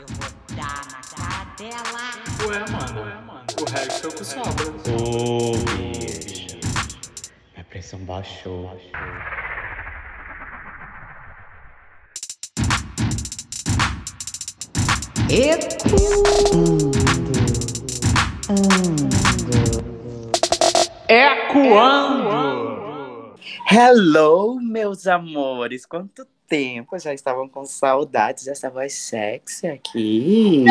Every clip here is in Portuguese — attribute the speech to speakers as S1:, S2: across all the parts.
S1: eu vou dar na cara dela.
S2: Ué, mano, ué, mano. O resto é o que sobra.
S3: Ô, bicho. Minha pressão baixou.
S2: Ecoando!
S4: Hello, meus amores! Quanto tempo? Já estavam com saudades dessa voz sexy aqui.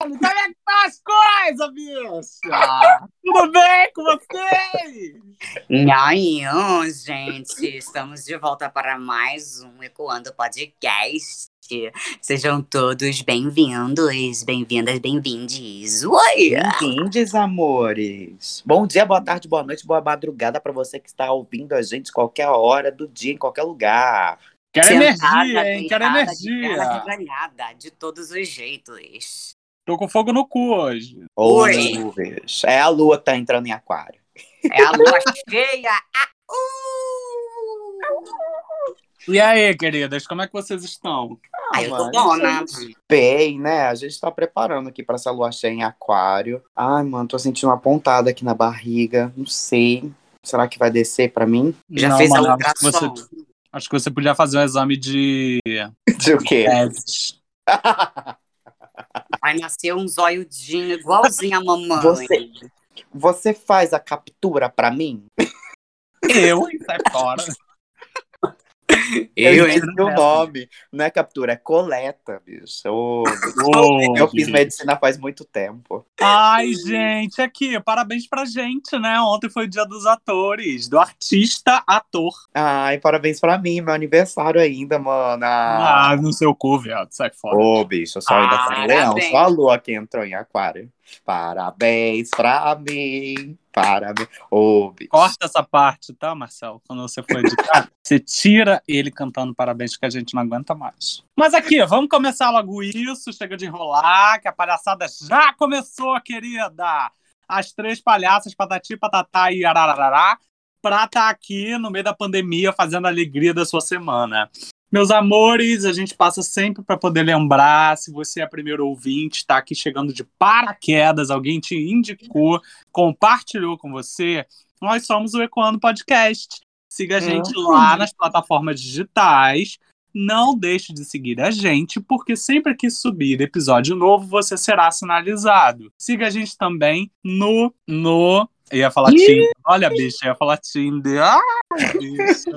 S2: Como é que tá as coisas, bicha? Tudo bem com vocês?
S1: E aí, gente, estamos de volta para mais um Ecoando Podcast. Sejam todos bem-vindos, bem-vindas, bem-vindes. Oi!
S4: Bem-vindos, amores! Bom dia, boa tarde, boa noite, boa madrugada para você que está ouvindo a gente qualquer hora do dia, em qualquer lugar.
S2: Quero
S1: Sentada,
S2: energia, hein? Quero
S1: de
S2: energia.
S1: regalhada, de todos os jeitos.
S2: Tô com fogo no cu hoje.
S1: Oi.
S4: Nuvens. É a lua que tá entrando em aquário.
S1: É a lua cheia. Ah, uh!
S2: E aí, queridas, como é que vocês estão?
S1: Ah, eu tô bom, né?
S4: Bem, né? A gente tá preparando aqui para essa lua cheia em aquário. Ai, mano, tô sentindo uma pontada aqui na barriga. Não sei. Será que vai descer pra mim?
S1: Já
S2: Não,
S1: fez a
S2: mano, que
S1: ultrassom?
S2: você- Acho que você podia fazer um exame de
S4: De o quê?
S2: fezes.
S1: Vai nascer um zoiudinho igualzinho a mamãe.
S4: Você- Você faz a captura pra mim?
S2: Eu? Sai fora.
S4: Eu,
S1: hein?
S4: esqueci o nome. Não é captura, é coleta, bicho. Ô,
S2: Ô,
S4: eu fiz medicina faz muito tempo.
S2: Ai, gente, aqui, parabéns pra gente, né? Ontem foi o dia dos atores, do artista ator.
S4: Ai, parabéns pra mim, meu aniversário ainda, mano. Ah.
S2: No seu cu, viado, sai fora.
S4: Ô, bicho, eu só ainda
S1: Ah,
S4: leão. Só a lua que entrou em aquário. Parabéns pra mim. Parabéns. Bicho.
S2: Corta essa parte, tá, Marcelo? Quando você for editar, você tira ele cantando parabéns que a gente não aguenta mais. Mas aqui, vamos começar logo isso. Chega de enrolar, que a palhaçada já começou, querida. As três palhaças, Patati, Patatá e Ararará, pra estar aqui no meio da pandemia fazendo a alegria da sua semana. Meus amores, a gente passa sempre para poder lembrar, se você é primeiro ouvinte, está aqui chegando de paraquedas, alguém te indicou, compartilhou com você, nós somos o Ecoando Podcast. Siga a gente
S4: Uhum.
S2: lá nas plataformas digitais. Não deixe de seguir a gente, porque sempre que subir episódio novo, você será sinalizado. Siga a gente também no. no eu ia falar Tinder. Olha, bicho, eu ia falar Tinder. Ah, bicho.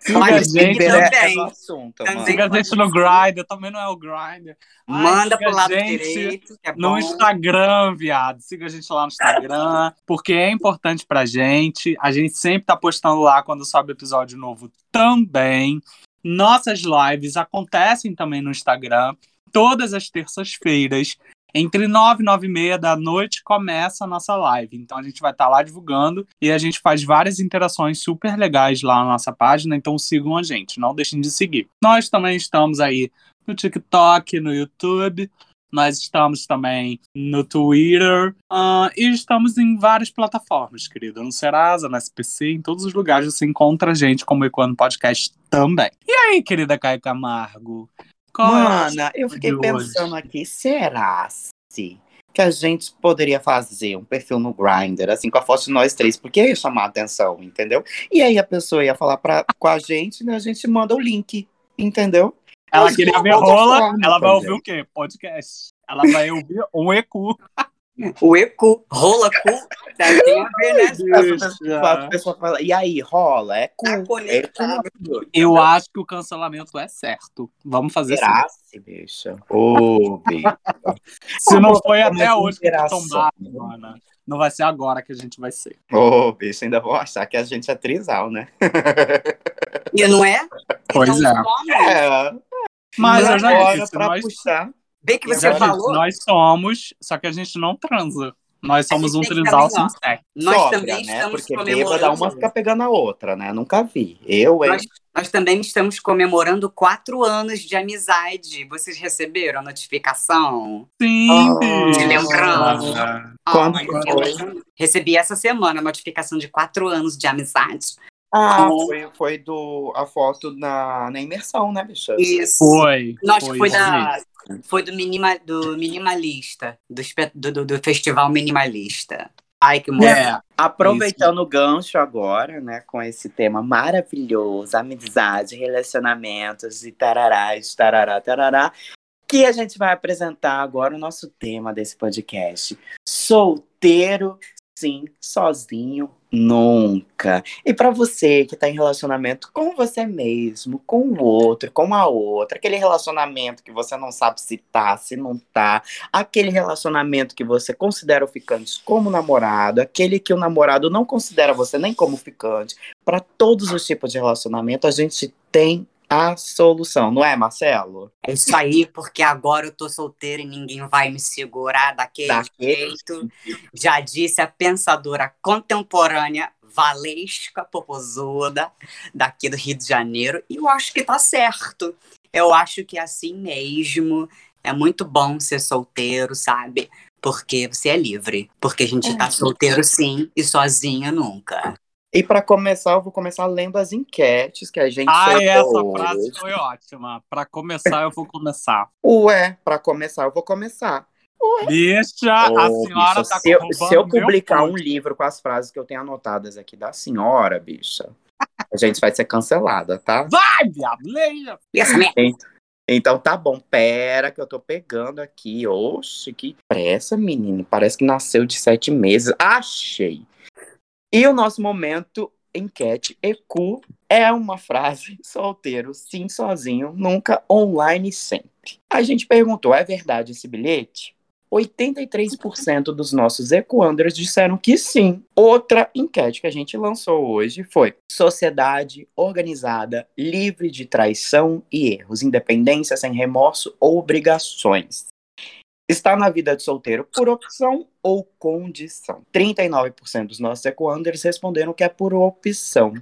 S2: Siga
S1: Mas
S2: gente,
S4: é,
S1: também.
S4: é no assunto,
S2: siga a gente no Grindr, também não é o Grindr. Ai,
S1: Manda pro lado direito, é
S2: no. Instagram, viado. Siga a gente lá no Instagram, porque é importante pra gente. A gente sempre tá postando lá quando sobe episódio novo também. Nossas lives acontecem também no Instagram, todas as terças-feiras. Entre 9 e 9 e meia da noite começa a nossa live. Então a gente vai estar lá divulgando e a gente faz várias interações super legais lá na nossa página. Então sigam a gente, não deixem de seguir. Nós também estamos aí no TikTok, no YouTube. Nós estamos também no Twitter ah, e estamos em várias plataformas, querido. No Serasa, no SPC, em todos os lugares você encontra a gente como Ecoando Podcast também. E aí, querida Caio Camargo? Qual é
S4: Mana, eu fiquei pensando aqui, será se que a gente poderia fazer um perfil no Grindr, assim, com a foto de nós três, porque ia chamar a atenção, entendeu? E aí a pessoa ia falar pra, com a gente, né? A gente manda o link, entendeu?
S2: Ela
S4: Mas
S2: queria ver rola,
S4: forma
S2: ela vai ouvir o quê? Podcast. Ela vai ouvir um EQ.
S1: O ecu, rola cu, tá, tem a ver, né?
S4: A pessoa fala, e aí, rola? É cu.
S1: Tá
S4: é cu.
S2: Eu acho que o cancelamento é certo. Vamos fazer assim.
S4: Será se, bicha? Ô, bicho.
S2: Se não foi até hoje que tombado, mana. Não vai ser agora que a gente vai ser.
S4: Ô, bicho, ainda vou achar que a gente é trisal, né?
S1: E não é?
S2: Pois
S1: então,
S2: é.
S4: É.
S2: Mas eu já
S4: agora,
S2: disse,
S4: pra
S2: nós,
S4: puxar.
S1: Bem que
S4: Eu
S1: você falou,
S2: nós somos, só que a gente não transa. Nós somos um trisal sem sexo.
S1: nós
S4: Sóbria,
S1: também
S4: né?
S1: estamos
S4: Porque bêbada
S1: comemorando.
S4: uma fica pegando a outra, né? Nunca vi. Eu, hein?
S1: Nós, nós também estamos comemorando quatro anos de amizade. Vocês receberam a notificação?
S2: Sim,
S4: Ah,
S2: bicho.
S1: te lembrando.
S4: Quando
S1: Ai,
S4: foi?
S1: eu Recebi essa semana a notificação de quatro anos de amizade.
S4: Ah,
S1: Oh.
S4: foi, foi do, a foto na, na imersão, né, bicha?
S1: Isso.
S2: Foi.
S1: Nós
S2: foi
S1: foi da. Foi do, minima, do minimalista, do, do, do- festival minimalista. Ai, que
S2: É,
S1: moça.
S4: Aproveitando o gancho agora, né, com esse tema maravilhoso, amizade, relacionamentos e tararás, tarará, tarará, que a gente vai apresentar agora o nosso tema desse podcast. Solteiro, sim, sozinho, nunca. E para você que tá em relacionamento com você mesmo, com o outro, com a outra, aquele relacionamento que você não sabe se tá, se não tá, aquele relacionamento que você considera o ficante como namorado, aquele que o namorado não considera você nem como ficante, para todos os tipos de relacionamento, a gente tem a solução, não é, Marcelo?
S1: É isso aí, porque agora eu tô solteira e ninguém vai me segurar daquele
S4: Daquele
S1: jeito. Já disse a pensadora contemporânea Valesca Popozuda, daqui do Rio de Janeiro, e eu acho que tá certo. Eu acho que é assim mesmo. É muito bom ser solteiro, sabe? Porque você é livre. Porque a gente tá solteiro sim e sozinho nunca.
S4: E para começar, eu vou começar lendo as enquetes que a gente
S2: Ai, essa
S4: soltou
S2: frase
S4: hoje.
S2: foi ótima. Pra começar, eu vou começar.
S4: Ué, para começar, eu vou começar.
S2: Bicha, a
S4: Ô,
S2: senhora
S4: bicha,
S2: tá
S4: se, eu, se eu
S2: meu
S4: publicar um livro com as frases que eu tenho anotadas aqui da senhora, bicha, a gente vai ser cancelada, tá?
S2: Vai, viado, leia!
S1: Pensamento.
S4: Então tá bom, pera que eu tô pegando aqui. Oxe, que pressa, menino. Parece que nasceu de sete meses. Achei. E o nosso momento enquete EQ é uma frase solteiro, sim, sozinho, nunca, online, sempre. A gente perguntou, é verdade esse bilhete? 83% dos nossos ecoanders disseram que sim. Outra enquete que a gente lançou hoje foi: sociedade organizada, livre de traição e erros, independência sem remorso ou obrigações. Está na vida de solteiro por opção ou condição. 39% dos nossos ecoanders responderam que é por opção.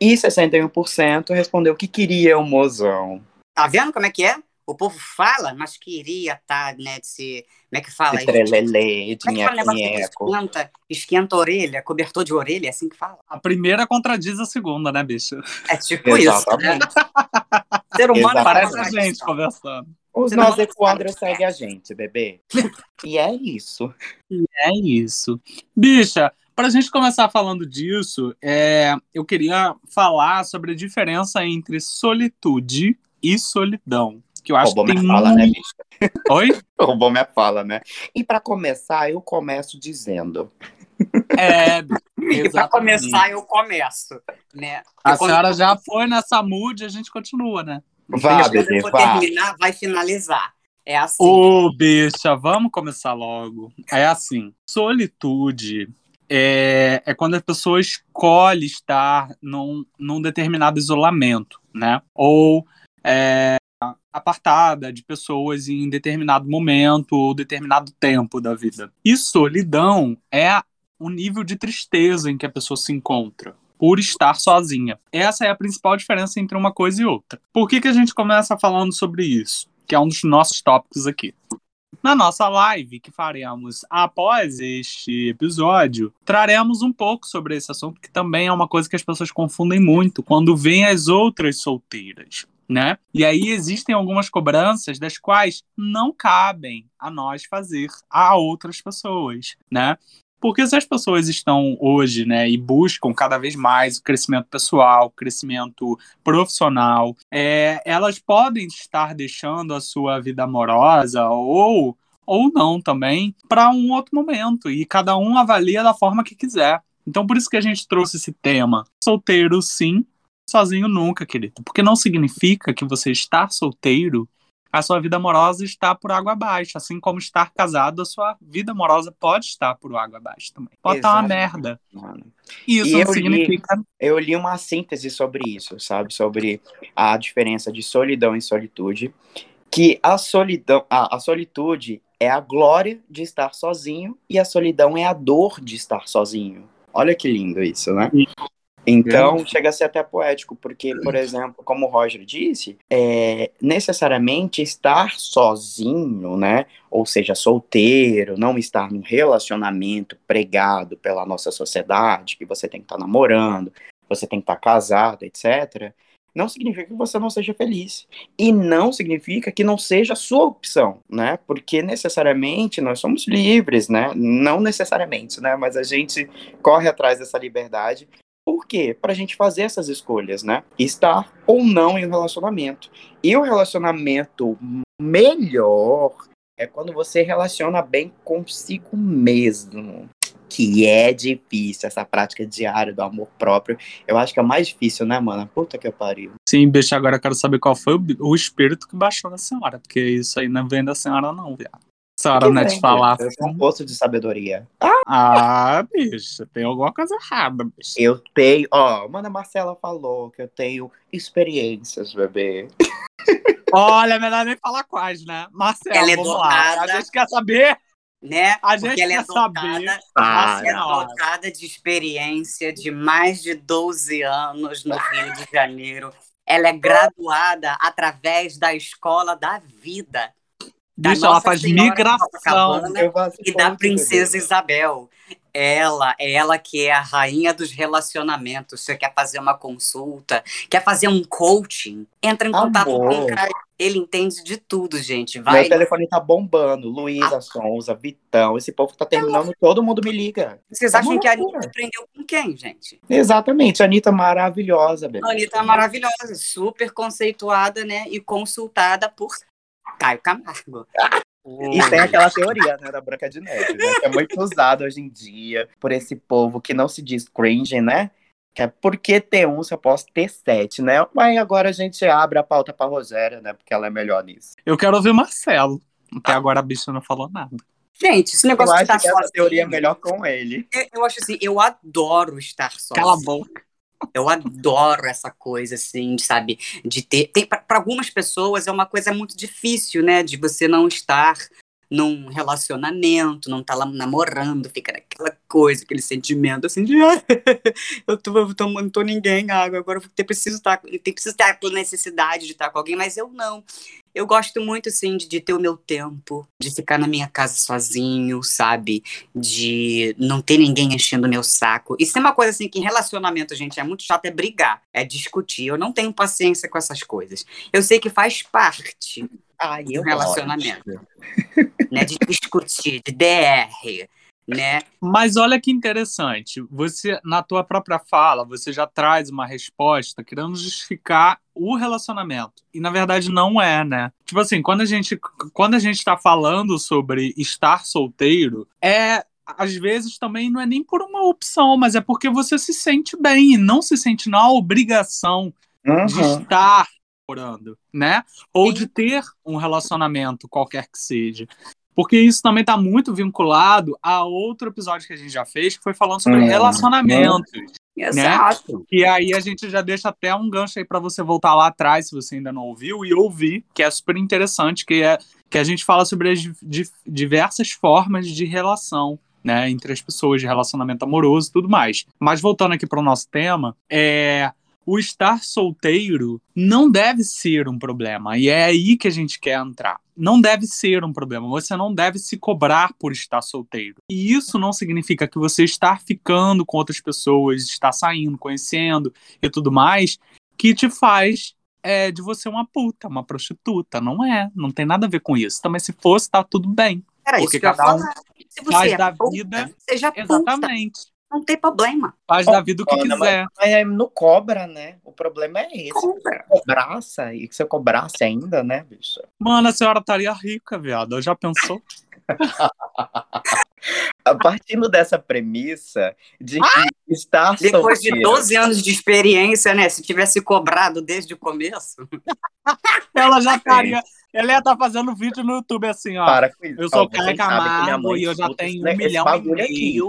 S4: E 61% respondeu que queria o mozão.
S1: Tá vendo como é que é? O povo fala, mas queria estar, né, de se... Como é que fala?
S4: De trelelê, de
S1: Como é que fala esquenta, esquenta a orelha, cobertor de orelha, é assim que fala?
S2: A primeira contradiz a segunda, né, bicha?
S1: É tipo isso, né?
S4: Exatamente.
S1: Ser humano é
S4: Exatamente.
S2: Parece a gente conversando.
S4: Os nossos
S1: manda
S4: ecoanders
S1: foto,
S4: seguem a gente, bebê. E é isso.
S2: É isso. Bicha, pra gente começar falando disso, é, eu queria falar sobre a diferença entre solitude e solidão. Que eu acho
S4: Roubou
S2: que tem
S4: minha fala, né,
S2: muito...
S4: bicho?
S2: Oi?
S4: Roubou minha fala, né? E pra começar, eu começo dizendo.
S2: É,
S1: E pra
S2: exatamente.
S1: começar, eu começo, né?
S2: A
S1: quando
S2: senhora já foi nessa mood, a gente continua, né?
S4: Vá,
S1: quando
S4: bebê,
S1: for
S4: vá.
S1: terminar, vai finalizar. É assim.
S2: Ô, bicha, vamos começar logo. É assim, solitude é, é quando a pessoa escolhe estar num, num determinado isolamento, né? Ou é, apartada de pessoas em determinado momento ou determinado tempo da vida. E solidão é o nível de tristeza em que a pessoa se encontra por estar sozinha. Essa é a principal diferença entre uma coisa e outra. Por que, que a gente começa falando sobre isso? Que é um dos nossos tópicos aqui. Na nossa live que faremos após este episódio, traremos um pouco sobre esse assunto, que também é uma coisa que as pessoas confundem muito quando veem as outras solteiras, né? E aí existem algumas cobranças das quais não cabem a nós fazer a outras pessoas, né? Porque se as pessoas estão hoje, né, e buscam cada vez mais o crescimento pessoal, crescimento profissional, é, elas podem estar deixando a sua vida amorosa ou ou não também para um outro momento e cada um avalia da forma que quiser. Então por isso que a gente trouxe esse tema. Solteiro sim, sozinho nunca, querido. Porque não significa que você estar solteiro a sua vida amorosa está por água abaixo. Assim como estar casado, a sua vida amorosa pode estar por água abaixo também. Pode estar uma merda.
S4: Mano.
S2: E isso
S4: E eu li-
S2: significa.
S4: Eu li uma síntese sobre isso, sabe? Sobre a diferença de solidão e solitude. Que a solidão, a, a solitude é a glória de estar sozinho e a solidão é a dor de estar sozinho. Olha que lindo isso, né? Então, chega a ser até poético, porque, por exemplo, como o Roger disse, é, necessariamente estar sozinho, né? Ou seja, solteiro, não estar num relacionamento pregado pela nossa sociedade, que você tem que estar namorando, você tem que estar casado, etc. não significa que você não seja feliz. E não significa que não seja a sua opção, né? Porque necessariamente nós somos livres, né? Não necessariamente, né? Mas a gente corre atrás dessa liberdade. Por quê? Para a gente fazer essas escolhas, né? Estar ou não em um relacionamento. E o relacionamento melhor é quando você relaciona bem consigo mesmo que é difícil essa prática diária do amor próprio. Eu acho que é mais difícil, né, mano? Puta que pariu.
S2: Sim, bicho, agora eu quero saber qual foi o, o espírito que baixou na senhora, porque isso aí não vem da senhora, não, viado. A senhora não é de falar.
S4: Eu sou um poço de sabedoria.
S2: Ah, bicho, tem alguma coisa errada, bicho.
S4: Eu tenho, ó, mano, a Marcela falou que eu tenho experiências, bebê.
S2: Olha, é melhor nem falar quais, né? Marcela,
S1: Ela é
S2: vamos lá. A
S1: dotada.
S2: gente quer saber.
S1: né?
S2: A
S1: Porque
S2: gente
S1: ela é
S2: quer saber.
S1: dotada,
S4: Ah,
S1: ela é
S2: não.
S1: dotada de experiência de mais de 12 anos no Rio de Janeiro. Ela é graduada através da escola da vida. Da
S2: Bicho, ela
S1: Nossa
S2: faz
S1: Senhora
S2: migração.
S1: E da Princesa
S4: bebê.
S1: Isabel. Ela, ela que é a rainha dos relacionamentos. Você quer fazer uma consulta, quer fazer um coaching, entra em contato com
S4: Amor.
S1: o cara. Ele entende de tudo, gente. Vai.
S4: Meu telefone tá bombando. Luísa Sonza, Vitão. Esse povo tá terminando. Todo mundo me liga.
S1: Vocês
S4: Tá
S1: acham que a. Anitta aprendeu com quem, gente?
S4: Exatamente. Anitta maravilhosa, bebê.
S1: A Anitta é maravilhosa, super conceituada, né? E consultada por Caio Camargo.
S4: E tem aquela teoria, né, da Branca de Neve, né, que é muito usada hoje em dia por esse povo que não se diz cringe, né? Que é por que ter um se eu posso ter sete, né? Mas agora a gente abre a pauta pra Rogéria, né? Porque ela é melhor nisso.
S2: Eu quero ouvir o Marcelo. Até agora a bicha não falou nada.
S1: Gente, esse
S4: Eu
S1: negócio de
S4: acho
S1: estar
S4: que essa
S1: sozinho,
S4: teoria é melhor com ele.
S1: Eu, eu acho assim, eu adoro estar sozinho.
S2: Cala a boca.
S1: Eu adoro essa coisa, assim, sabe, de ter. Tem, para algumas pessoas é uma coisa muito difícil, né? De você não estar num relacionamento, não estar lá namorando, fica naquela coisa, aquele sentimento assim de "Ah, eu tô, eu tô, não tô ninguém, ah, agora eu preciso estar, eu tenho- preciso ter aquela necessidade de estar com alguém, mas eu não. Eu gosto muito, assim, de, de ter o meu tempo, de ficar na minha casa sozinho, sabe? De não ter ninguém enchendo o meu saco. Isso é uma coisa, assim, que em relacionamento, gente, é muito chato, é brigar, é discutir. Eu não tenho paciência com essas coisas. Eu sei que faz parte
S4: Ai,
S1: do relacionamento, né? De discutir, de DR, né?
S2: Mas olha que interessante. Você, na tua própria fala, você já traz uma resposta querendo justificar o relacionamento. E na verdade não é, né? Tipo assim, quando a gente, quando a gente tá falando sobre estar solteiro, é. Às vezes também não é nem por uma opção, mas é porque você se sente bem e não se sente na obrigação de
S4: Uhum.
S2: estar namorando, né? Ou
S1: Sim.
S2: de ter um relacionamento, qualquer que seja. Porque isso também está muito vinculado a outro episódio que a gente já fez, que foi falando sobre
S4: Hum.
S2: relacionamentos.
S1: Exato.
S2: E aí a gente já deixa até um gancho aí para você voltar lá atrás, se você ainda não ouviu, e ouvir, que é super interessante, que é que a gente fala sobre as di- diversas formas de relação. Né, entre as pessoas, de relacionamento amoroso e tudo mais. Mas voltando aqui para o nosso tema, é, o estar solteiro não deve ser um problema. E é aí que a gente quer entrar. Não deve ser um problema. Você não deve se cobrar por estar solteiro. E isso não significa que você estar ficando com outras pessoas, estar saindo, conhecendo e tudo mais, que te faz é, de você uma puta, uma prostituta. Não é. Não tem nada a ver com isso. Também se fosse, tá tudo bem.
S1: Era
S2: Porque
S1: isso
S2: cada um
S1: falar. Se você
S2: faz
S1: é
S2: da
S1: puta,
S2: vida- Exatamente.
S1: Não tem problema.
S2: Faz da vida o que quiser.
S4: Mas aí não cobra, né? O problema é esse.
S1: Compra.
S4: Cobraça, e que eu cobrasse ainda, né, bicho?
S2: Mano, a senhora estaria rica, viado. Já pensou?
S4: A partindo dessa premissa de que estar
S1: Depois de
S4: solteiro...
S1: 12 anos de experiência, né? Se tivesse cobrado desde o começo.
S2: Ela já estaria. Ela ia estar fazendo vídeo no YouTube assim, ó.
S4: Para com isso.
S2: Eu sou Caio Camargo e eu já tenho um
S4: esse
S2: milhão e
S4: bagulho aqui.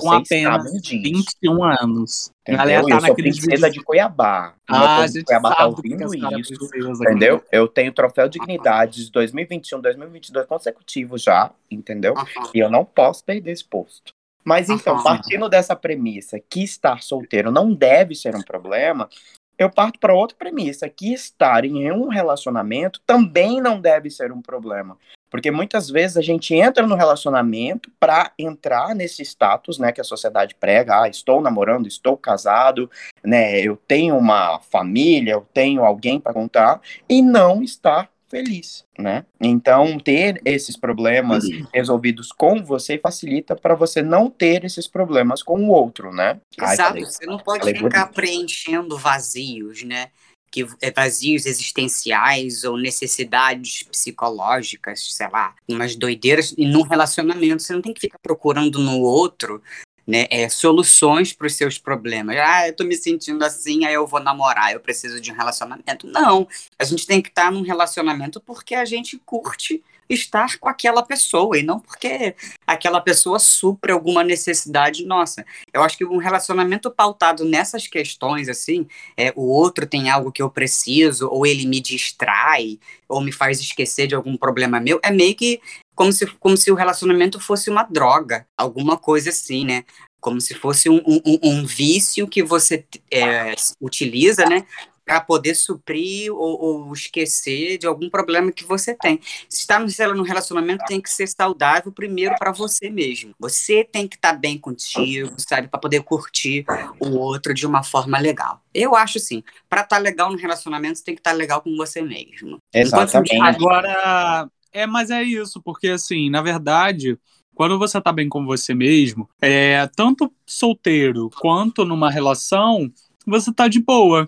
S4: Vocês sabem disso.
S2: 21 anos.
S4: Entendeu?
S2: Ela ia
S4: eu sou princesa de Cuiabá.
S2: Ah, a
S4: de
S2: gente
S4: Cuiabá tá
S2: sabe a
S4: ouvindo isso.
S2: precisa.
S4: Entendeu? Eu tenho troféu dignidade de 2021, 2022 consecutivo já, entendeu?
S1: Aham.
S4: E eu não posso perder esse posto. Mas então,
S1: Aham.
S4: partindo dessa premissa que estar solteiro não deve ser um problema, eu parto para outra premissa, que estar em um relacionamento também não deve ser um problema. Porque muitas vezes a gente entra no relacionamento para entrar nesse status, né, que a sociedade prega, ah, estou namorando, estou casado, né, eu tenho uma família, eu tenho alguém para contar e não estar feliz, né? Então, ter esses problemas resolvidos com você facilita para você não ter esses problemas com o outro, né? Ai,
S1: Exato,
S4: falei-
S1: você não pode ficar
S4: bonito.
S1: preenchendo vazios, né? Que é vazios existenciais ou necessidades psicológicas, sei lá, umas doideiras. E num relacionamento, você não tem que ficar procurando no outro né, é, soluções para os seus problemas. Ah, eu tô me sentindo assim, aí eu vou namorar, eu preciso de um relacionamento. Não, a gente tem que estar num relacionamento porque a gente curte estar com aquela pessoa e não porque aquela pessoa supre alguma necessidade nossa. Eu acho que um relacionamento pautado nessas questões, assim, é, o outro tem algo que eu preciso, ou ele me distrai, ou me faz esquecer de algum problema meu, é meio que como se, como se o relacionamento fosse uma droga, alguma coisa assim, né? Como se fosse um, um, um- um vício que você é, utiliza, né? Para poder suprir ou, ou esquecer de algum problema que você tem. Se está no relacionamento, tem que ser saudável primeiro para você mesmo. Você tem que estar bem contigo, sabe? Para poder curtir o outro de uma forma legal. Eu acho assim, para estar legal no relacionamento, você tem que estar legal com você mesmo.
S4: Exatamente.
S2: Agora, é, mas é isso, porque assim, na verdade, quando você tá bem com você mesmo, é, tanto solteiro quanto numa relação, você tá de boa.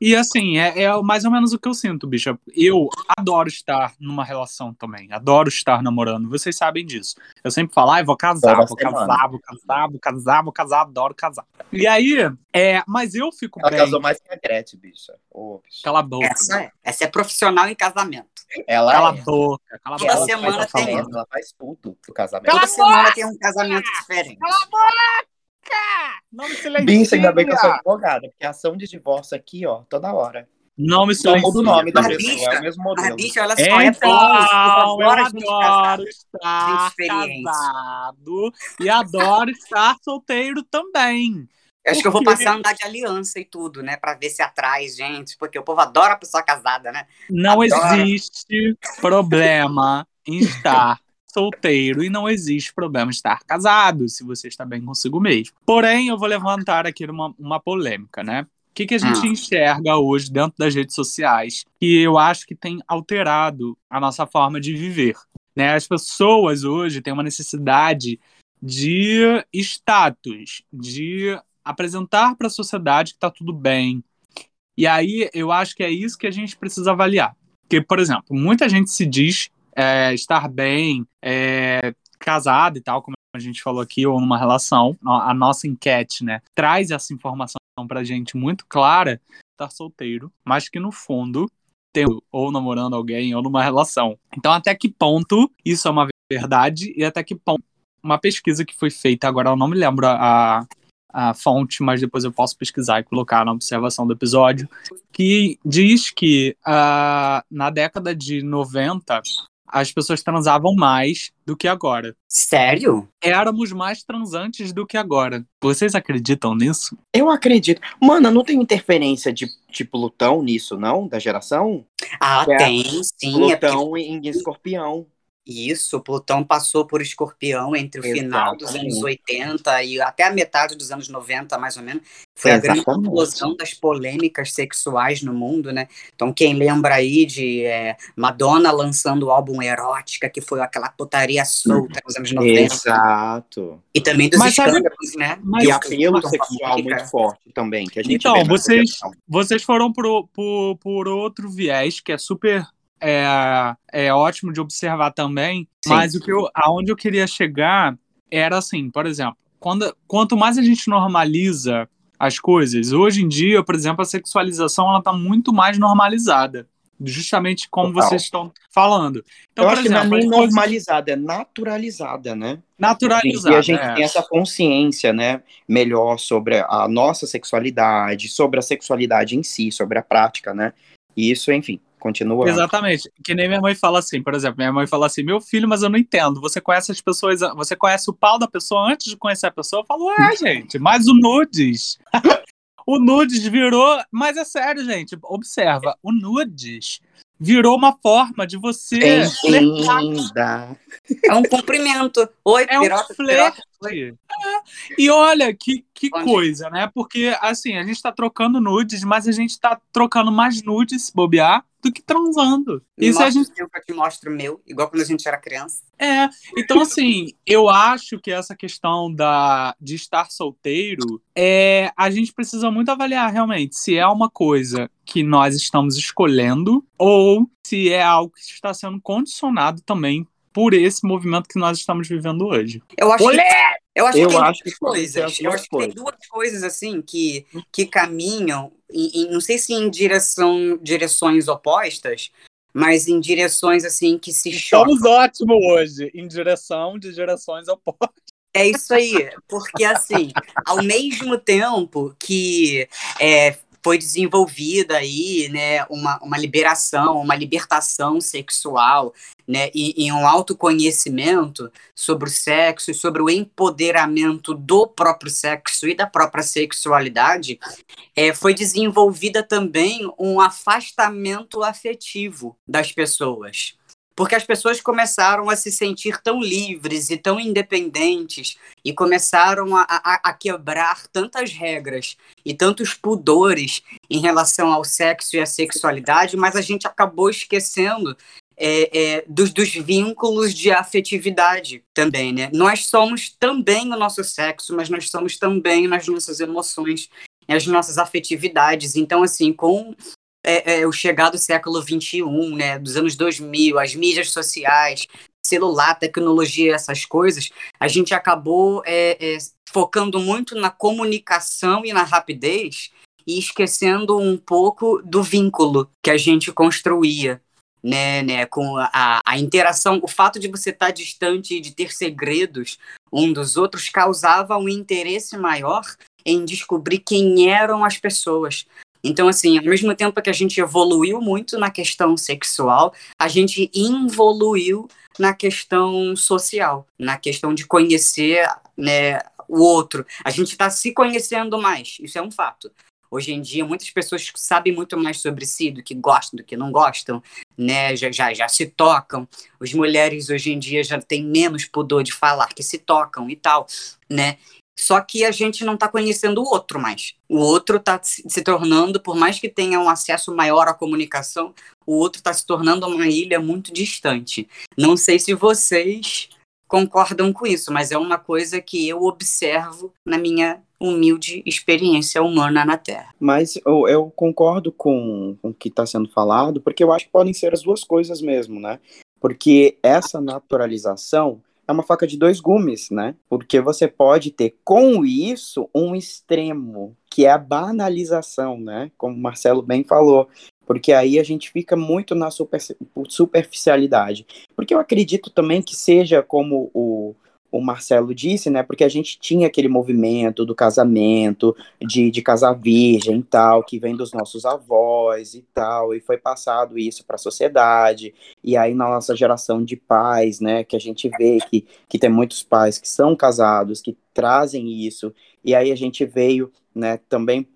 S2: E assim, é, é mais ou menos o que eu sinto, bicha. Eu adoro estar numa relação também. Adoro estar namorando. Vocês sabem disso. Eu sempre falo, ai, vou casar,
S4: Toda
S2: vou
S4: semana.
S2: casar, vou casar, vou casar, vou casar, adoro casar. E aí, é, mas eu fico
S4: Ela
S2: bem.
S4: casou mais que a Gretchen, bicha. Ô, bicha.
S2: Cala a boca.
S1: Essa é, essa é profissional em casamento.
S4: Ela
S2: Cala a
S4: é.
S2: boca, cala a
S1: Toda
S2: boca.
S1: semana
S4: ela
S1: tem
S4: faz, ela faz tudo pro casamento.
S2: Cala
S1: Toda semana tem um casamento diferente.
S2: Não me silencia.
S4: Bicha, ainda bem que eu sou advogada, porque a ação de divórcio aqui, ó, toda hora.
S2: Não me silencia.
S4: muda o nome da pessoa,
S1: bicha,
S4: é o mesmo modelo.
S1: bicho, olha só, é
S2: Então,
S1: bom. Eu
S2: eu
S1: adoro
S2: estar
S1: experiente.
S2: casado e adoro estar solteiro também.
S1: Eu acho que eu vou passar a andar de aliança e tudo, né? Pra ver se atrai gente, porque o povo adora a pessoa casada, né?
S2: Não
S1: Adoro.
S2: existe problema em estar solteiro e não existe problema em estar casado, se você está bem consigo mesmo. Porém, eu vou levantar aqui uma, uma polêmica, né? O que, que a gente
S1: Hum.
S2: enxerga hoje dentro das redes sociais que eu acho que tem alterado a nossa forma de viver? Né? As pessoas hoje têm uma necessidade de status, de apresentar para a sociedade que está tudo bem. E aí eu acho que é isso que a gente precisa avaliar. Porque, por exemplo, muita gente se diz é, estar bem, é, casado e tal, como a gente falou aqui, ou numa relação. A nossa enquete, né, traz essa informação pra gente muito clara, estar solteiro, mas que no fundo tem ou namorando alguém ou numa relação. Então, até que ponto isso é uma verdade e até que ponto uma pesquisa que foi feita, agora eu não me lembro a, a fonte, mas depois eu posso pesquisar e colocar na observação do episódio, que diz que ah, na década de 90 as pessoas transavam mais do que agora.
S1: Sério?
S2: Éramos mais transantes do que agora. Vocês acreditam nisso?
S4: Eu acredito. Mano, não tem interferência de, de Plutão nisso, não? Da geração?
S1: Ah,
S4: É.
S1: tem, sim. É porque
S4: Plutão em escorpião.
S1: Isso, Plutão passou por Escorpião entre o final dos
S4: Exatamente.
S1: anos 80 e até a metade dos anos 90, mais ou menos. Foi a grande
S4: Exatamente.
S1: explosão das polêmicas sexuais no mundo, né? Então, quem lembra aí de é, Madonna lançando o álbum Erótica, que foi aquela putaria solta nos anos 90,
S4: Exato.
S1: e também dos
S2: Mas sabe-
S1: escândalos, né?
S2: mas-
S4: E apelo sexual muito forte também, que a gente
S2: Então, vocês-. Vocês foram por, por, por outro viés que é super é, é ótimo de observar também,
S4: Sim.
S2: mas o que eu, aonde eu queria chegar era assim, por exemplo, quando, quanto mais a gente normaliza as coisas, hoje em dia, por exemplo, a sexualização ela tá muito mais normalizada, justamente como
S4: Total.
S2: vocês estão falando. Então,
S4: Eu acho que não é
S2: exemplo,
S4: nem normalizada, é naturalizada, né?
S2: naturalizadas.
S4: E a gente
S2: é.
S4: tem essa consciência, né, melhor sobre a nossa sexualidade, sobre a sexualidade em si, sobre a prática, né? E isso, enfim, continua.
S2: Exatamente. Que nem minha mãe fala assim, por exemplo, minha mãe fala assim, meu filho, mas eu não entendo. Você conhece as pessoas, você conhece o pau da pessoa antes de conhecer a pessoa? Eu falo, é, gente, mas o nudes. o nudes virou. Mas é sério, gente. Observa, o nudes virou uma forma de você.
S4: Bem-vinda.
S1: É um cumprimento. Oi,
S2: É um
S1: piroca, piroca.
S2: flerte.
S1: Oi.
S2: É. E olha que, que
S1: Onde?
S2: coisa, né? Porque, assim, a gente tá trocando nudes, mas a gente tá trocando mais nudes, bobear, do que transando.
S1: Me
S2: Isso a
S1: mostra
S2: gente.
S1: eu te mostro o meu, igual quando a gente era criança.
S2: É. Então, assim, eu acho que essa questão da, de estar solteiro, é, a gente precisa muito avaliar realmente se é uma coisa que nós estamos escolhendo ou se é algo que está sendo condicionado também por esse movimento que nós estamos vivendo hoje.
S1: Eu acho que, eu acho que
S4: Eu
S1: tem
S4: acho
S1: duas
S4: que
S1: coisas.
S4: as
S1: Eu acho que tem
S4: coisas.
S1: duas coisas assim que, que caminham, em, em- não sei se em direção, direções opostas, mas em direções assim que se chocam.
S2: Estamos ótimos hoje, em direção de direções opostas.
S1: É isso aí, porque assim, ao mesmo tempo que é, foi desenvolvida aí, né, uma, uma liberação, uma libertação sexual, né, e, e um autoconhecimento sobre o sexo e sobre o empoderamento do próprio sexo e da própria sexualidade, é, foi desenvolvida também um afastamento afetivo das pessoas. Porque as pessoas começaram a se sentir tão livres e tão independentes e começaram a, a, a quebrar tantas regras e tantos pudores em relação ao sexo e à sexualidade, mas a gente acabou esquecendo é, é, dos, dos vínculos de afetividade também, né? Nós somos também o nosso sexo, mas nós somos também nas nossas emoções, as nossas afetividades. Então, assim, com é, é, o chegar do século XXI, né, dos anos 2000, as mídias sociais, celular, tecnologia, essas coisas, a gente acabou é, é, focando muito na comunicação e na rapidez e esquecendo um pouco do vínculo que a gente construía. Né, né, com a, a interação, o fato de você estar distante e de ter segredos um dos outros causava um interesse maior em descobrir quem eram as pessoas, então, assim, ao mesmo tempo que a gente evoluiu muito na questão sexual, a gente involuiu na questão social, na questão de conhecer né, o outro. A gente está se conhecendo mais, isso é um fato. Hoje em dia, muitas pessoas sabem muito mais sobre si, do que gostam, do que não gostam, né? Já, já, já se tocam. As mulheres hoje em dia já têm menos pudor de falar que se tocam e tal, né? Só que a gente não está conhecendo o outro mais. O outro está se tornando, por mais que tenha um acesso maior à comunicação, o outro está se tornando uma ilha muito distante. Não sei se vocês concordam com isso, mas é uma coisa que eu observo na minha humilde experiência humana na Terra.
S4: Mas eu, eu concordo com, com o que está sendo falado, porque eu acho que podem ser as duas coisas mesmo, né? Porque essa naturalização é uma faca de dois gumes, né? Porque você pode ter com isso um extremo, que é a banalização, né? Como o Marcelo bem falou. Porque aí a gente fica muito na super, superficialidade. Porque eu acredito também que seja como o, o Marcelo disse, né? Porque a gente tinha aquele movimento do casamento, de, de casar virgem e tal, que vem dos nossos avós e tal, e foi passado isso para a sociedade. E aí na nossa geração de pais, né, que a gente vê que, que tem muitos pais que são casados, que trazem isso. E aí a gente veio, né, também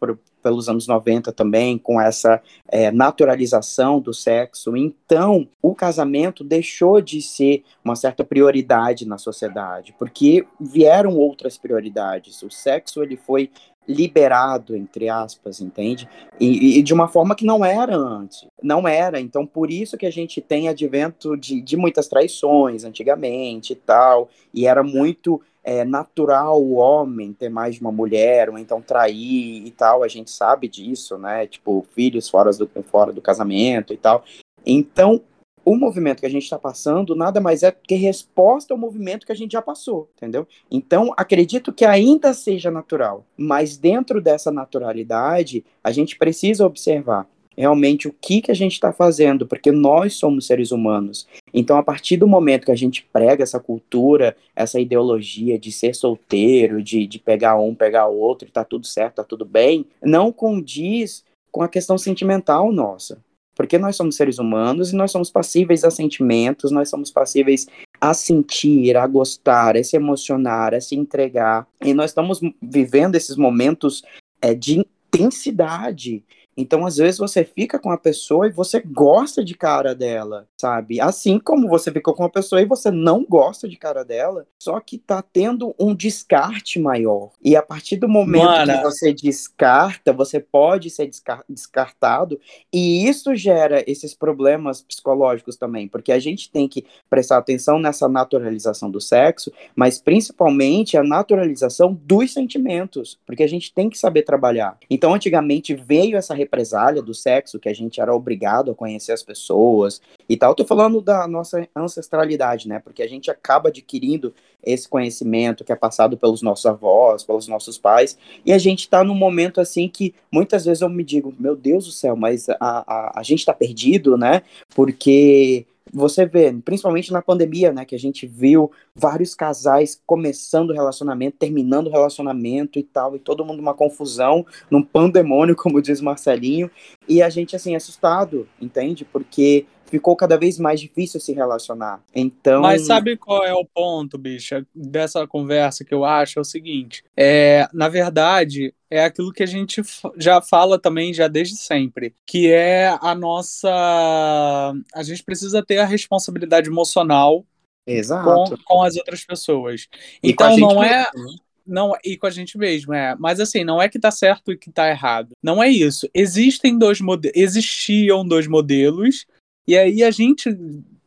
S4: pelos anos 90 também, com essa é, naturalização do sexo. Então, o casamento deixou de ser uma certa prioridade na sociedade, porque vieram outras prioridades. O sexo, ele foi liberado, entre aspas, entende? E, e, de uma forma que não era antes. Não era. Então, por isso que a gente tem advento de, de muitas traições antigamente e tal. E era muito é, natural o homem ter mais de uma mulher, ou então trair e tal, a gente sabe disso, né? Tipo, filhos fora do, fora do casamento e tal. Então, o movimento que a gente está passando nada mais é que resposta ao movimento que a gente já passou, entendeu? Então, acredito que ainda seja natural, mas dentro dessa naturalidade, a gente precisa observar realmente o que, que a gente está fazendo, porque nós somos seres humanos. Então, a partir do momento que a gente prega essa cultura, essa ideologia de ser solteiro, de, de pegar um, pegar outro, tá tudo certo, tá tudo bem, não condiz com a questão sentimental nossa. Porque nós somos seres humanos e nós somos passíveis a sentimentos, nós somos passíveis a sentir, a gostar, a se emocionar, a se entregar. E nós estamos vivendo esses momentos é, de intensidade Então, às vezes, você fica com a pessoa e você gosta de cara dela, sabe? Assim como você ficou com a pessoa e você não gosta de cara dela, só que tá tendo um descarte maior. E a partir do momento
S2: Mano.
S4: que você descarta, você pode ser descar- descartado, e isso gera esses problemas psicológicos também, porque a gente tem que prestar atenção nessa naturalização do sexo, mas principalmente a naturalização dos sentimentos, porque a gente tem que saber trabalhar. Então, antigamente veio essa represália do sexo, que a gente era obrigado a conhecer as pessoas e tal. Tô falando da nossa ancestralidade, né? Porque a gente acaba adquirindo esse conhecimento que é passado pelos nossos avós, pelos nossos pais, e a gente tá num momento assim que muitas vezes eu me digo, meu Deus do céu, mas a, a, a gente tá perdido, né? Porque você vê, principalmente na pandemia, né, que a gente viu vários casais começando relacionamento, terminando relacionamento e tal, e todo mundo uma confusão, num pandemônio, como diz Marcelinho, e a gente, assim, assustado, entende? Porque ficou cada vez mais difícil se relacionar. Então.
S2: Mas sabe qual é o ponto, bicha, dessa conversa que eu acho? É o seguinte: é, na verdade, é aquilo que a gente já fala também já desde sempre, que é a nossa. A gente precisa ter a responsabilidade emocional
S4: Exato.
S2: com, com as outras pessoas.
S4: E
S2: então não é.
S4: mesmo, né?
S2: Não, e com a gente mesmo, é. Mas assim, não é que tá certo e que tá errado. Não é isso. Existem dois modelos. Existiam dois modelos, e aí a gente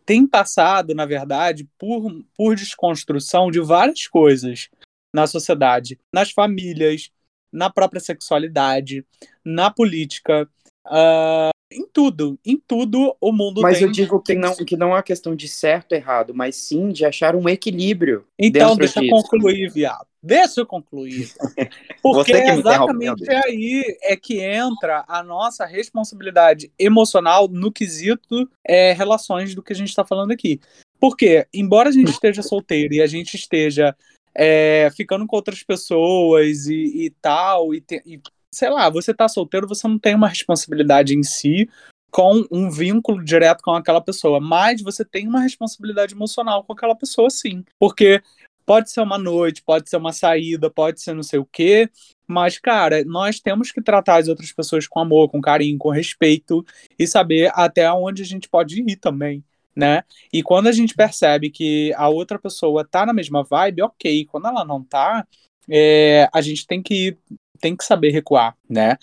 S2: tem passado, na verdade, por, por desconstrução de várias coisas na sociedade, nas famílias, na própria sexualidade, na política, ah, em tudo. Em tudo o mundo
S4: Mas
S2: tem.
S4: eu digo que não, que não é questão de certo ou errado, mas sim de achar um equilíbrio.
S2: Então, deixa eu
S4: disso.
S2: concluir, viado. Deixa eu concluir. Porque exatamente aí é que entra a nossa responsabilidade emocional no quesito é, relações do que a gente está falando aqui. Porque, embora a gente esteja solteiro e a gente esteja é, ficando com outras pessoas e, e tal, e, te- e, sei lá, você tá solteiro, você não tem uma responsabilidade em si com um vínculo direto com aquela pessoa, mas você tem uma responsabilidade emocional com aquela pessoa, sim. Porque pode ser uma noite, pode ser uma saída, pode ser não sei o quê, mas, cara, nós temos que tratar as outras pessoas com amor, com carinho, com respeito e saber até onde a gente pode ir também, né? E quando a gente percebe que a outra pessoa tá na mesma vibe, ok. Quando ela não tá, é, a gente tem que, tem que saber recuar, né?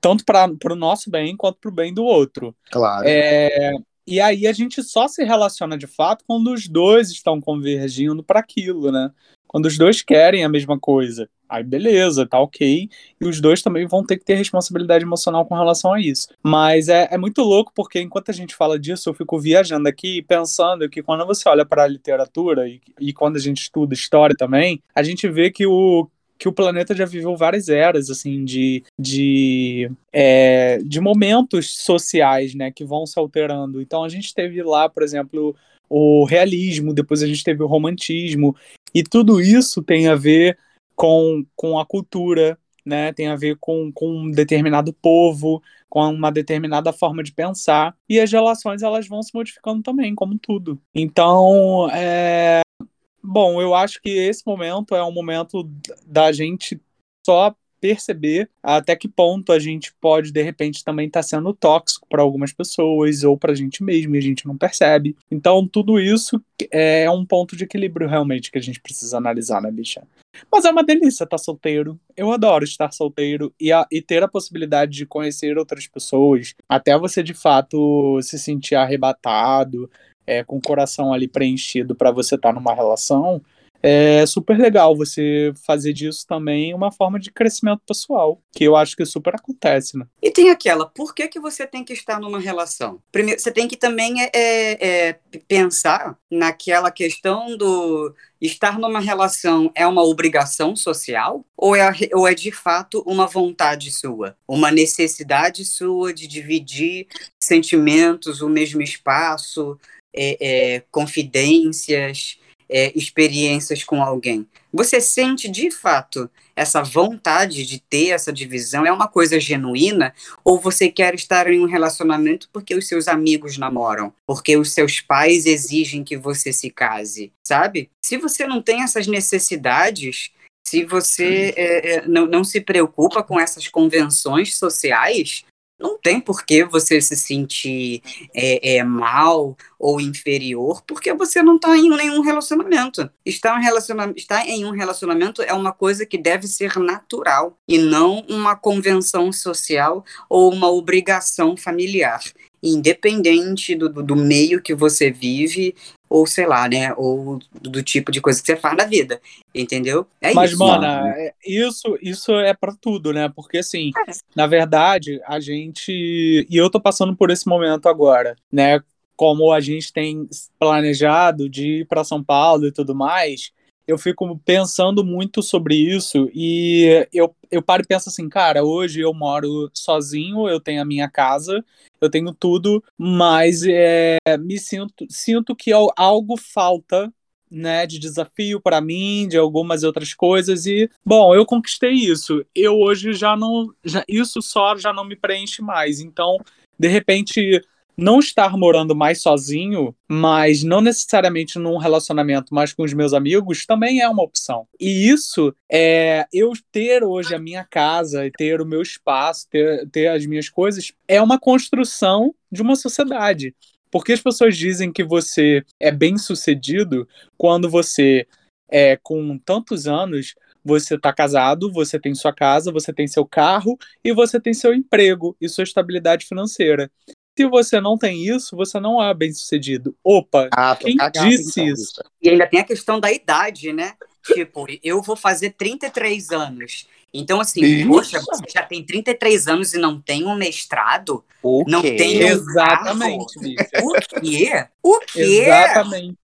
S2: Tanto para o nosso bem quanto para o bem do outro.
S4: Claro.
S2: É, e aí a gente só se relaciona de fato quando os dois estão convergindo para aquilo, né? Quando os dois querem a mesma coisa. Aí beleza, tá ok. E os dois também vão ter que ter responsabilidade emocional com relação a isso. Mas é, é muito louco porque enquanto a gente fala disso, eu fico viajando aqui pensando que quando você olha para a literatura e, e quando a gente estuda história também, a gente vê que o, que o planeta já viveu várias eras assim de, de, é, de momentos sociais né, que vão se alterando. Então a gente teve lá, por exemplo, o realismo, depois a gente teve o romantismo, e tudo isso tem a ver com, com a cultura, né? tem a ver com, com um determinado povo, com uma determinada forma de pensar, e as relações elas vão se modificando também, como tudo. Então, é, Bom, eu acho que esse momento é um momento da gente só perceber até que ponto a gente pode, de repente, também estar sendo tóxico para algumas pessoas ou para a gente mesmo e a gente não percebe. Então, tudo isso é um ponto de equilíbrio realmente que a gente precisa analisar, né, bicha? Mas é uma delícia estar solteiro. Eu adoro estar solteiro e, a- e ter a possibilidade de conhecer outras pessoas, até você de fato se sentir arrebatado, é, com o coração ali preenchido para você estar numa relação, é super legal você fazer disso também uma forma de crescimento pessoal, que eu acho que super acontece, né?
S1: E tem aquela, por que, que você tem que estar numa relação? Primeiro, você tem que também é, é, é, pensar naquela questão do estar numa relação é uma obrigação social ou é, ou é de fato uma vontade sua, uma necessidade sua de dividir sentimentos, o mesmo espaço, é, é, confidências, é, experiências com alguém. Você sente de fato essa vontade de ter essa divisão? É uma coisa genuína? Ou você quer estar em um relacionamento porque os seus amigos namoram? Porque os seus pais exigem que você se case? Sabe? Se você não tem essas necessidades, se você é, é, não, não se preocupa com essas convenções sociais, não tem por que você se sentir é, é, mal ou inferior porque você não está em nenhum relacionamento. Estar, um relacionamento. estar em um relacionamento é uma coisa que deve ser natural e não uma convenção social ou uma obrigação familiar. Independente do, do, meio que você vive ou sei lá, né? Ou do tipo de coisa que você faz na vida, entendeu?
S2: É Mas, isso. Mas, mana, é, isso, isso é para tudo, né? Porque, assim, é. na verdade, a gente. E eu tô passando por esse momento agora, né? Como a gente tem planejado de ir para São Paulo e tudo mais, eu fico pensando muito sobre isso e eu, eu paro e penso assim, cara, hoje eu moro sozinho, eu tenho a minha casa, eu tenho tudo, mas é, me sinto, sinto que algo falta né, de desafio para mim, de algumas outras coisas e bom, eu conquistei isso. Eu hoje já não, já, isso só já não me preenche mais. Então, de repente, não estar morando mais sozinho, mas não necessariamente num relacionamento, mas com os meus amigos, também é uma opção. E isso é eu ter hoje a minha casa, ter o meu espaço, ter, ter as minhas coisas, é uma construção de uma sociedade. Porque as pessoas dizem que você é bem sucedido quando você é com tantos anos você está casado, você tem sua casa, você tem seu carro e você tem seu emprego e sua estabilidade financeira. Se você não tem isso, você não é bem sucedido. Opa, ah, quem cagado, disse então, isso?
S1: E ainda tem a questão da idade, né? Tipo, eu vou fazer 33 anos. Então, assim, isso. poxa, você já tem 33 anos e não tem um mestrado?
S2: O
S1: não
S2: quê?
S1: tem
S2: um Exatamente,
S1: O quê? O quê?
S2: Exatamente.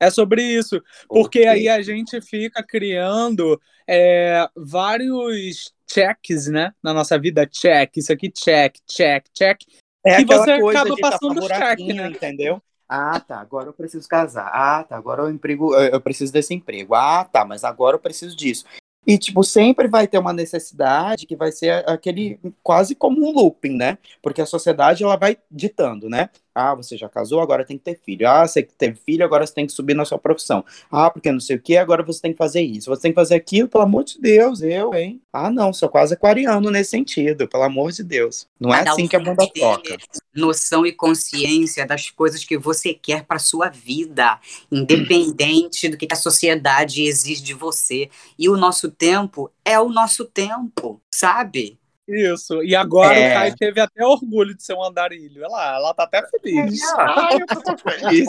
S2: É sobre isso. Porque okay. aí a gente fica criando é, vários checks, né? Na nossa vida, check, isso aqui, check, check, check.
S4: É e você acaba tá passando tá cheque, né? Entendeu? Ah, tá, agora eu preciso casar. Ah, tá, agora eu, emprego, eu preciso desse emprego. Ah, tá, mas agora eu preciso disso. E, tipo, sempre vai ter uma necessidade que vai ser aquele quase como um looping, né? Porque a sociedade ela vai ditando, né? Ah, você já casou, agora tem que ter filho. Ah, você teve filho, agora você tem que subir na sua profissão. Ah, porque não sei o que, agora você tem que fazer isso. Você tem que fazer aquilo, pelo amor de Deus, eu, hein? Ah, não, sou quase aquariano nesse sentido, pelo amor de Deus. Não é assim que a bunda toca.
S1: Noção e consciência das coisas que você quer para sua vida, independente do que a sociedade exige de você. E o nosso tempo é o nosso tempo, sabe?
S2: Isso. E agora é. o Caio teve até orgulho de ser um andarilho. Olha lá, ela tá até feliz.
S1: Ai, eu tô feliz.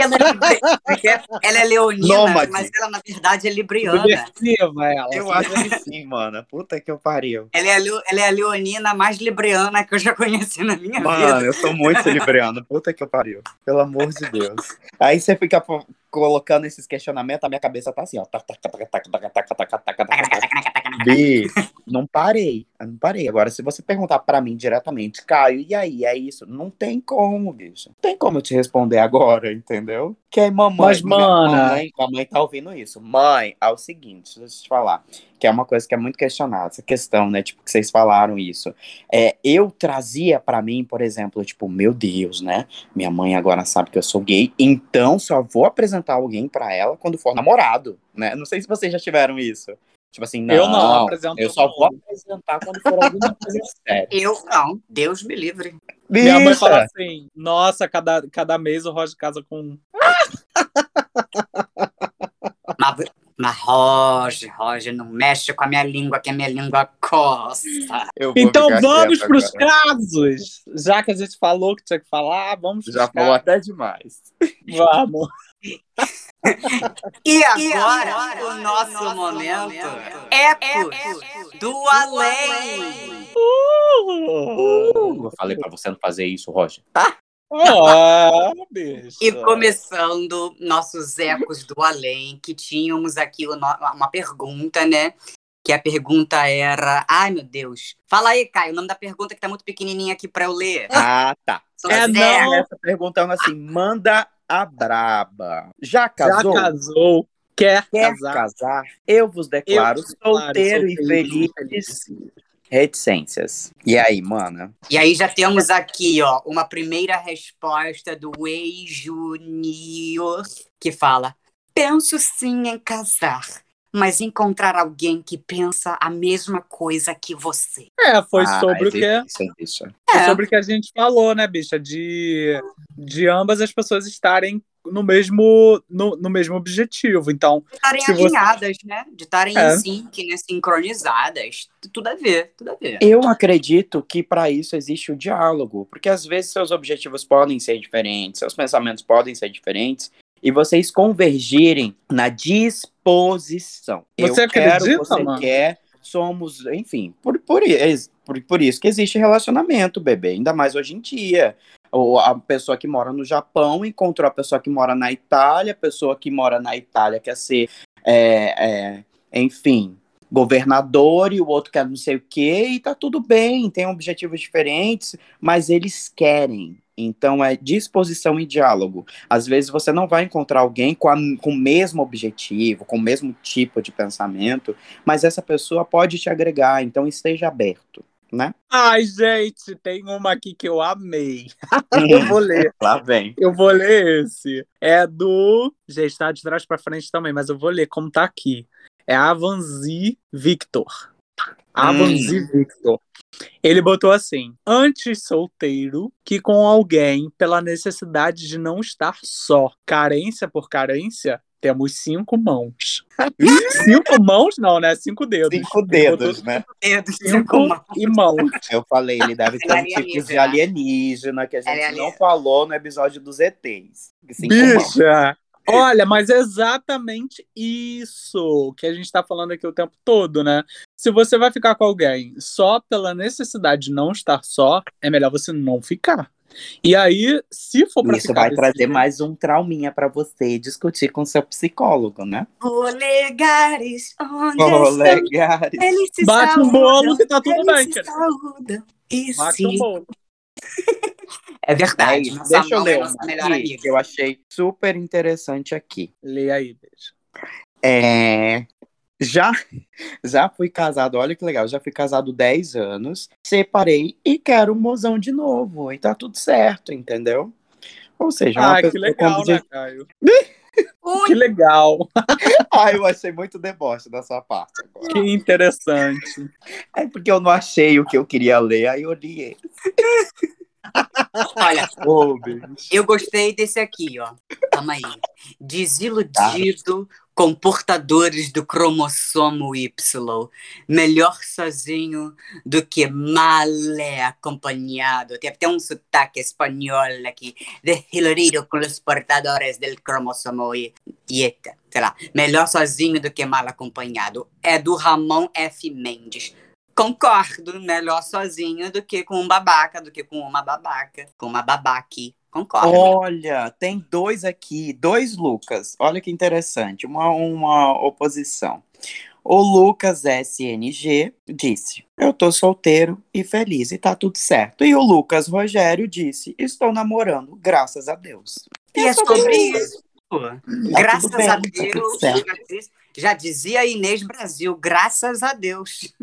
S1: Ela é, ela é leonina, Nômade. mas ela, na verdade, é libriana.
S4: Ela, eu acho que sim, mano. Puta que eu pariu.
S1: Ela é, a, ela é a leonina mais libriana que eu já conheci na minha
S4: mano,
S1: vida.
S4: Mano, eu sou muito libriano. Puta que eu pariu. Pelo amor de Deus. Aí você fica colocando esses questionamentos, a minha cabeça tá assim, ó. Bi, não parei, não parei. Agora, se você perguntar para mim diretamente, Caio, e aí, é isso? Não tem como, bicho. Não tem como eu te responder agora, entendeu? Que aí, mamãe,
S2: Mas, mana...
S4: mamãe, mamãe tá ouvindo isso. Mãe, é o seguinte, deixa eu te falar, que é uma coisa que é muito questionada, essa questão, né, tipo, que vocês falaram isso. É, eu trazia para mim, por exemplo, tipo, meu Deus, né, minha mãe agora sabe que eu sou gay, então só vou apresentar alguém para ela quando for namorado, né? Não sei se vocês já tiveram isso. Tipo assim, não, eu não apresento. Eu só vou apresentar quando for alguma coisa séria.
S1: Eu não, Deus me livre.
S2: Minha mãe fala assim: nossa, cada, cada mês o Roger casa com.
S1: mas Roger, Roger, não mexe com a minha língua, que a minha língua coça.
S2: Então vamos para os casos. Já que a gente falou que tinha que falar, vamos
S4: Já falou até demais.
S2: Vamos.
S1: E agora, e agora o nosso, nosso momento, momento é, é do além.
S4: Uh, eu falei para você não fazer isso, Roger.
S2: Ah, ah
S1: e começando nossos ecos do além, que tínhamos aqui uma pergunta, né? Que a pergunta era. Ai, meu Deus. Fala aí, Caio, o nome da pergunta que tá muito pequenininha aqui para eu ler.
S4: Ah, tá. é, não. Essa pergunta é assim: manda a braba. Já casou?
S2: Já casou. Quer,
S4: Quer
S2: casar?
S4: casar? Eu vos declaro, Eu solteiro, solteiro e feliz. Reticências. E aí, mana?
S1: E aí já temos aqui, ó, uma primeira resposta do ex Junior que fala: Penso sim em casar, mas encontrar alguém que pensa a mesma coisa que você.
S2: É, foi
S4: Ah,
S2: sobre o que
S4: existe, existe.
S2: foi
S1: É.
S2: sobre o que a gente falou, né, bicha? De, de ambas as pessoas estarem no mesmo, no, no mesmo objetivo. Então,
S1: De estarem
S2: Se você-
S1: alinhadas, né? De estarem
S2: É.
S1: em sync, né? Sincronizadas. Tudo a ver, tudo a ver.
S4: Eu acredito que para isso existe o diálogo, porque às vezes seus objetivos podem ser diferentes, seus pensamentos podem ser diferentes, e vocês convergirem na disposição.
S2: Você
S4: Eu quero,
S2: acredita,
S4: você
S2: mano?
S4: quer, somos, enfim, por, por, por, por isso que existe relacionamento, bebê, ainda mais hoje em dia. A pessoa que mora no Japão encontrou a pessoa que mora na Itália, a pessoa que mora na Itália quer ser, é, é, enfim, governador e o outro quer não sei o quê, e tá tudo bem, tem objetivos diferentes, mas eles querem. Então é disposição e diálogo. Às vezes você não vai encontrar alguém com, a- com o mesmo objetivo, com o mesmo tipo de pensamento, mas essa pessoa pode te agregar, então esteja aberto, né?
S2: ai, gente, tem uma aqui que eu amei. eu vou ler.
S4: Lá vem.
S2: Eu vou ler esse. É do. Gente, tá de trás pra frente também, mas eu vou ler como tá aqui. É Avanzi Victor. Avanzi Victor. Ele botou assim: antes solteiro que com alguém pela necessidade de não estar só. Carência por carência, temos cinco mãos. cinco mãos, não, né? Cinco dedos.
S4: Cinco dedos, né?
S1: Dedos,
S2: Cinco e mãos.
S4: Eu falei, ele deve ser um tipo de
S1: alienígena.
S4: que a gente não falou no episódio dos ETs. Cinco mãos.
S2: Bicha! Olha, mas é exatamente isso que a gente tá falando aqui o tempo todo, né? Se você vai ficar com alguém só pela necessidade de não estar só, é melhor você não ficar. E aí, se for pra
S4: Isso
S2: ficar
S4: vai trazer
S2: jeito-
S4: mais um trauminha pra você discutir com seu psicólogo, né?
S1: Polegares, onde
S4: Oh,
S1: estão?
S4: legares.
S1: Eles se
S2: Bate um bolo que tá tudo bem,
S1: se. E
S2: Bate
S1: se-
S2: um bolo.
S1: É
S4: É
S1: verdade.
S4: isso.
S1: nossa
S4: Deixa eu
S1: é
S4: ler
S1: nossa
S4: uma aqui, que eu achei super interessante aqui.
S2: Lê aí, beijo.
S4: É, já, já fui casado, olha que legal, já fui casado 10 anos, separei e quero um mozão de novo, e tá tudo certo, entendeu? Ou seja,
S2: Ah, que legal,
S4: obje-
S2: né, Caio? Que legal.
S4: Ah, eu achei muito deboche da sua parte agora.
S2: Que interessante.
S4: É porque eu não achei o que eu queria ler, aí eu li esse.
S1: olha,
S4: bicho.
S1: eu gostei desse aqui, ó. Calma aí. Desiludido com portadores do cromossomo Y. Melhor sozinho do que mal acompanhado. Tem até um sotaque espanhol aqui. Desiludido com os portadores do cromossomo Y. Eita, sei lá. Melhor sozinho do que mal acompanhado. É do Ramon F. Mendes. Concordo, melhor sozinho do que com um babaca, do que com uma babaca. Com uma babaque. Concordo.
S4: Olha, tem dois aqui, dois Lucas. Olha que interessante, uma, uma oposição. O Lucas SNG disse: Eu tô solteiro e feliz e tá tudo certo. E o Lucas Rogério disse: Estou namorando, graças a Deus.
S1: E é sobre isso.
S4: Tá
S1: Graças
S4: tudo bem,
S1: a
S4: tá
S1: Deus.
S4: certo.
S1: já, diz- já dizia Inês Brasil, graças a Deus.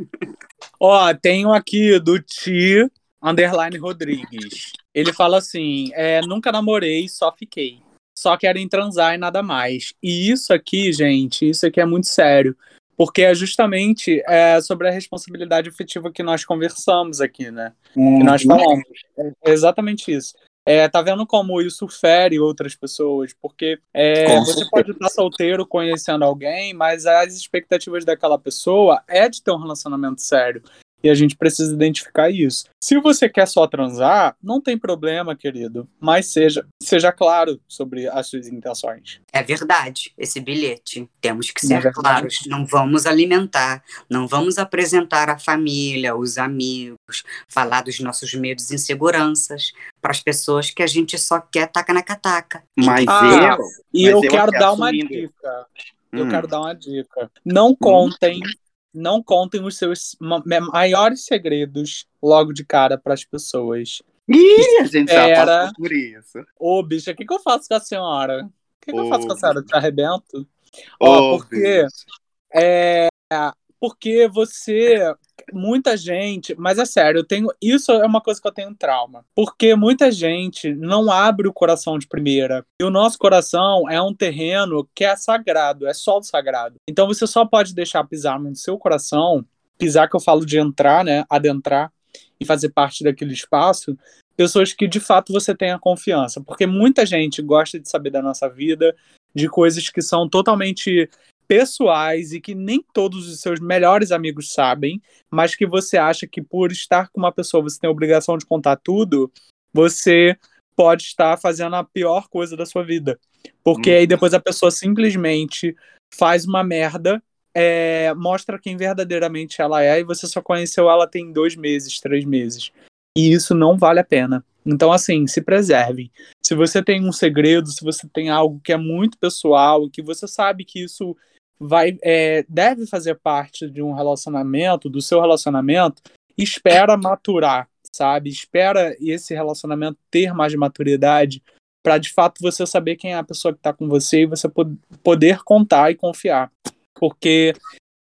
S2: Ó, tenho aqui do Ti Underline Rodrigues. Ele fala assim: é, nunca namorei, só fiquei. Só querem transar e nada mais. E isso aqui, gente, isso aqui é muito sério. Porque é justamente é, sobre a responsabilidade afetiva que nós conversamos aqui, né? Que nós falamos. É exatamente isso. É, tá vendo como isso fere outras pessoas? Porque é, você pode estar solteiro conhecendo alguém, mas as expectativas daquela pessoa é de ter um relacionamento sério. E a gente precisa identificar isso. Se você quer só transar, não tem problema, querido. Mas seja, seja claro sobre as suas intenções.
S1: É verdade, esse bilhete. Temos que
S2: Não
S1: ser
S2: é
S1: claros. Não vamos alimentar, não vamos apresentar a família, os amigos, falar dos nossos medos e inseguranças para as pessoas que a gente só quer taca na cataca.
S4: Mas
S2: Ah,
S4: eu.
S2: E
S4: Mas
S2: eu
S4: eu
S2: quero
S4: aqui
S2: dar uma
S4: assumindo-
S2: dica. Eu
S4: Hum.
S2: quero dar uma dica. Não contem, não contem os seus ma- ma- maiores segredos logo de cara para as pessoas.
S4: Ih, a gente já passou por isso.
S2: Ô, bicha, o que, que eu faço com a senhora? O que, que eu faço com a senhora? Te arrebento? Ó, porque é, porque você muita gente, mas é sério, eu tenho isso é uma coisa que eu tenho trauma, porque muita gente não abre o coração de primeira. E o nosso coração é um terreno que é sagrado, é solo sagrado. Então você só pode deixar pisar no seu coração, pisar que eu falo de entrar, né, adentrar e fazer parte daquele espaço, pessoas que de fato você tenha confiança, porque muita gente gosta de saber da nossa vida, de coisas que são totalmente pessoais e que nem todos os seus melhores amigos sabem, mas que você acha que por estar com uma pessoa você tem a obrigação de contar tudo, você pode estar fazendo a pior coisa da sua vida. Porque hum. aí depois a pessoa simplesmente faz uma merda, é, mostra quem verdadeiramente ela é e você só conheceu ela tem dois meses, três meses. E isso não vale a pena. Então, assim, se preserve. Se você tem um segredo, se você tem algo que é muito pessoal, que você sabe que isso vai é, deve fazer parte de um relacionamento, do seu relacionamento, espera maturar, sabe? Espera esse relacionamento ter mais maturidade para de fato você saber quem é a pessoa que está com você e você poder contar e confiar. Porque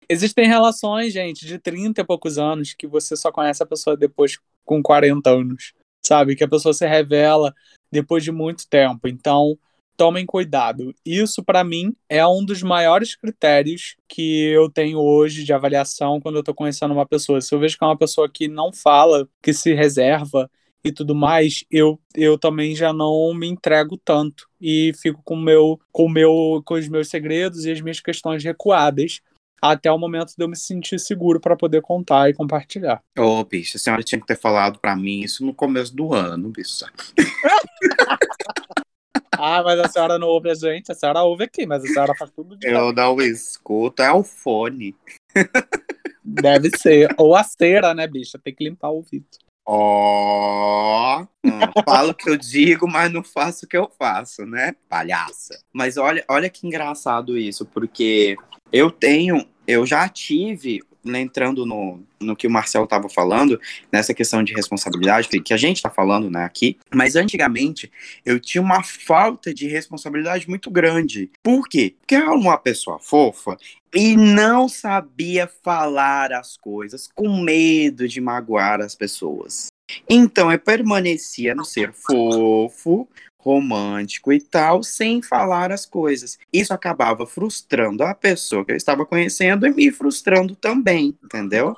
S2: existem relações, gente, de 30 e poucos anos que você só conhece a pessoa depois com 40 anos, sabe? Que a pessoa se revela depois de muito tempo. Então, tomem cuidado. Isso, para mim, é um dos maiores critérios que eu tenho hoje de avaliação quando eu tô conhecendo uma pessoa. Se eu vejo que é uma pessoa que não fala, que se reserva e tudo mais, eu, eu também já não me entrego tanto e fico com meu, com meu, com os meus segredos e as minhas questões recuadas até o momento de eu me sentir seguro para poder contar e compartilhar.
S4: Ô, oh, bicho, a senhora tinha que ter falado para mim isso no começo do ano, bicho.
S2: Ah, mas a senhora não ouve a gente, a senhora ouve aqui, mas a senhora faz tudo de
S4: Eu não escuto, é o fone.
S2: Deve ser. Ou a cera, né, bicha? Tem que limpar o ouvido.
S4: Ó, oh, falo o que eu digo, mas não faço o que eu faço, né? Palhaça. Mas olha, olha que engraçado isso, porque eu tenho, eu já tive né, entrando no, no que o Marcelo estava falando, nessa questão de responsabilidade, que a gente está falando né, aqui, mas antigamente eu tinha uma falta de responsabilidade muito grande. Por quê? Porque eu era uma pessoa fofa e não sabia falar as coisas, com medo de magoar as pessoas. Então eu permanecia no ser fofo, romântico e tal, sem falar as coisas. Isso acabava frustrando a pessoa que eu estava conhecendo e me frustrando também, entendeu?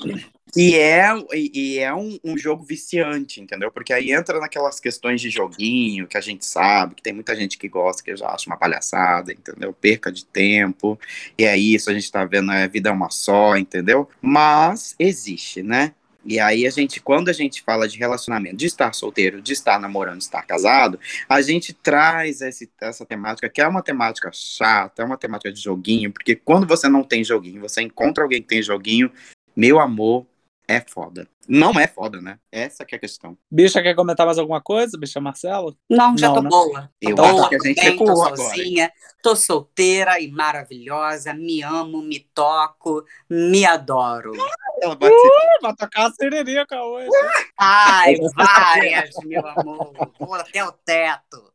S4: E é, e é um, um, jogo viciante, entendeu? Porque aí entra naquelas questões de joguinho que a gente sabe, que tem muita gente que gosta, que já acho uma palhaçada, entendeu? Perca de tempo, e é isso, a gente tá vendo, a vida é uma só, entendeu? Mas existe, né? E aí a gente, quando a gente fala de relacionamento, de estar solteiro, de estar namorando, de estar casado, a gente traz esse, essa temática, que é uma temática chata, é uma temática de joguinho, porque quando você não tem joguinho, você encontra alguém que tem joguinho, meu amor, é foda. Não é foda, né? Essa que é a questão.
S2: Bicha, quer comentar mais alguma coisa, bicha Marcelo?
S1: Não, já não, tô
S2: né?
S1: boa.
S4: Eu
S1: tô
S4: acho que a gente bem, tô
S1: sozinha, agora. tô solteira e maravilhosa, me amo, me toco, me adoro.
S2: Ela vai, uh, vai tocar a sererica hoje.
S1: Ai, várias, meu amor. Vou até o teto.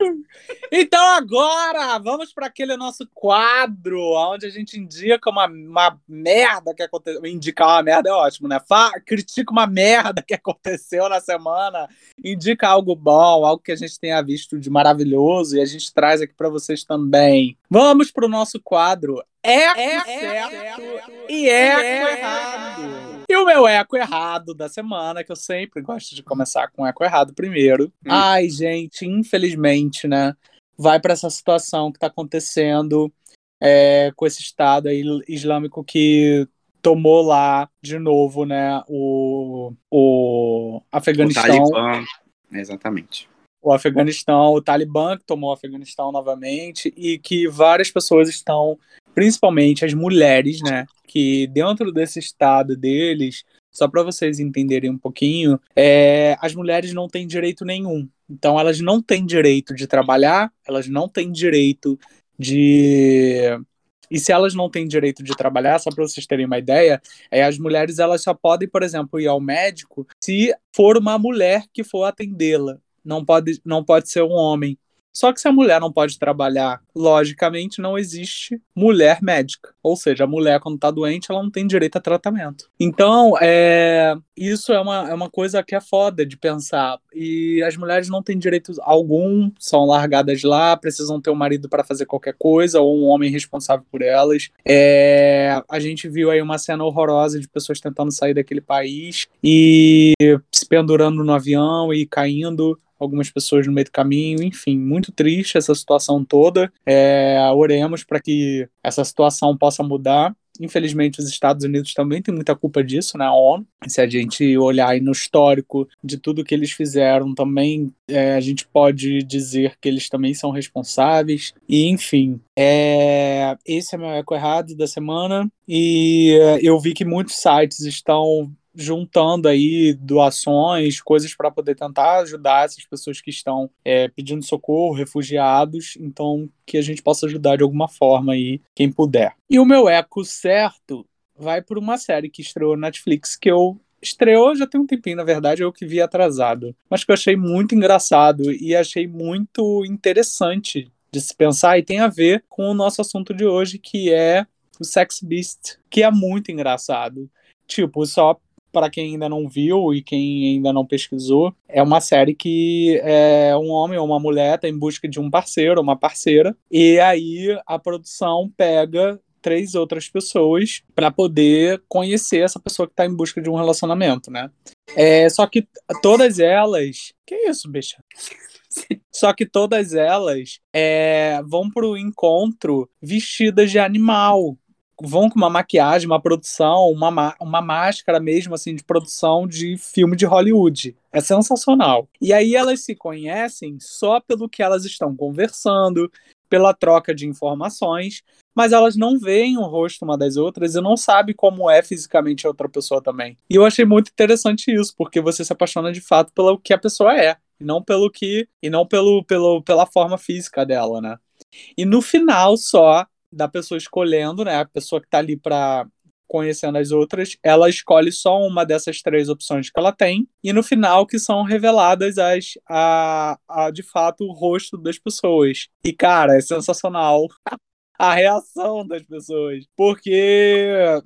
S1: Uh!
S2: Então agora vamos para aquele nosso quadro onde a gente indica uma, uma merda que aconteceu. Indicar uma merda é ótimo, né? Fa critica uma merda que aconteceu na semana, indica algo bom, algo que a gente tenha visto de maravilhoso e a gente traz aqui para vocês também. Vamos para o nosso quadro. É, é certo, e é, é errado. E o meu eco errado da semana, que eu sempre gosto de começar com o eco errado primeiro. Hum. Ai, gente, infelizmente, né? Vai para essa situação que está acontecendo é, com esse Estado aí islâmico que tomou lá de novo, né? O, o Afeganistão. O
S4: Talibã. Exatamente
S2: o Afeganistão, o Talibã que tomou o Afeganistão novamente e que várias pessoas estão, principalmente as mulheres, né, que dentro desse estado deles, só para vocês entenderem um pouquinho, é, as mulheres não têm direito nenhum. Então elas não têm direito de trabalhar, elas não têm direito de e se elas não têm direito de trabalhar, só para vocês terem uma ideia, é, as mulheres elas só podem, por exemplo, ir ao médico se for uma mulher que for atendê-la não pode, não pode ser um homem. Só que se a mulher não pode trabalhar, logicamente não existe mulher médica. Ou seja, a mulher, quando está doente, ela não tem direito a tratamento. Então, é, isso é uma, é uma coisa que é foda de pensar. E as mulheres não têm direito algum, são largadas lá, precisam ter um marido para fazer qualquer coisa, ou um homem responsável por elas. É, a gente viu aí uma cena horrorosa de pessoas tentando sair daquele país e se pendurando no avião e caindo algumas pessoas no meio do caminho, enfim, muito triste essa situação toda. É, oremos para que essa situação possa mudar. Infelizmente, os Estados Unidos também têm muita culpa disso, né? A ONU. Se a gente olhar no histórico de tudo que eles fizeram, também é, a gente pode dizer que eles também são responsáveis. E, enfim, é, esse é meu eco errado da semana. E é, eu vi que muitos sites estão juntando aí doações, coisas para poder tentar ajudar essas pessoas que estão é, pedindo socorro, refugiados, então que a gente possa ajudar de alguma forma aí, quem puder. E o meu eco certo vai por uma série que estreou na Netflix que eu estreou já tem um tempinho, na verdade, eu que vi atrasado, mas que eu achei muito engraçado e achei muito interessante de se pensar e tem a ver com o nosso assunto de hoje, que é o Sex Beast, que é muito engraçado. Tipo, só para quem ainda não viu e quem ainda não pesquisou, é uma série que é um homem ou uma mulher está em busca de um parceiro, uma parceira, e aí a produção pega três outras pessoas para poder conhecer essa pessoa que está em busca de um relacionamento, né? É, só que todas elas. Que isso, bicha? Só que todas elas é, vão pro encontro vestidas de animal vão com uma maquiagem, uma produção, uma, uma máscara mesmo, assim, de produção de filme de Hollywood. É sensacional. E aí elas se conhecem só pelo que elas estão conversando, pela troca de informações, mas elas não veem o rosto uma das outras e não sabem como é fisicamente a outra pessoa também. E eu achei muito interessante isso, porque você se apaixona de fato pelo que a pessoa é, e não pelo que e não pelo, pelo pela forma física dela, né? E no final só da pessoa escolhendo, né? A pessoa que está ali para conhecendo as outras, ela escolhe só uma dessas três opções que ela tem, e no final que são reveladas as a, a de fato o rosto das pessoas. E cara, é sensacional a reação das pessoas, porque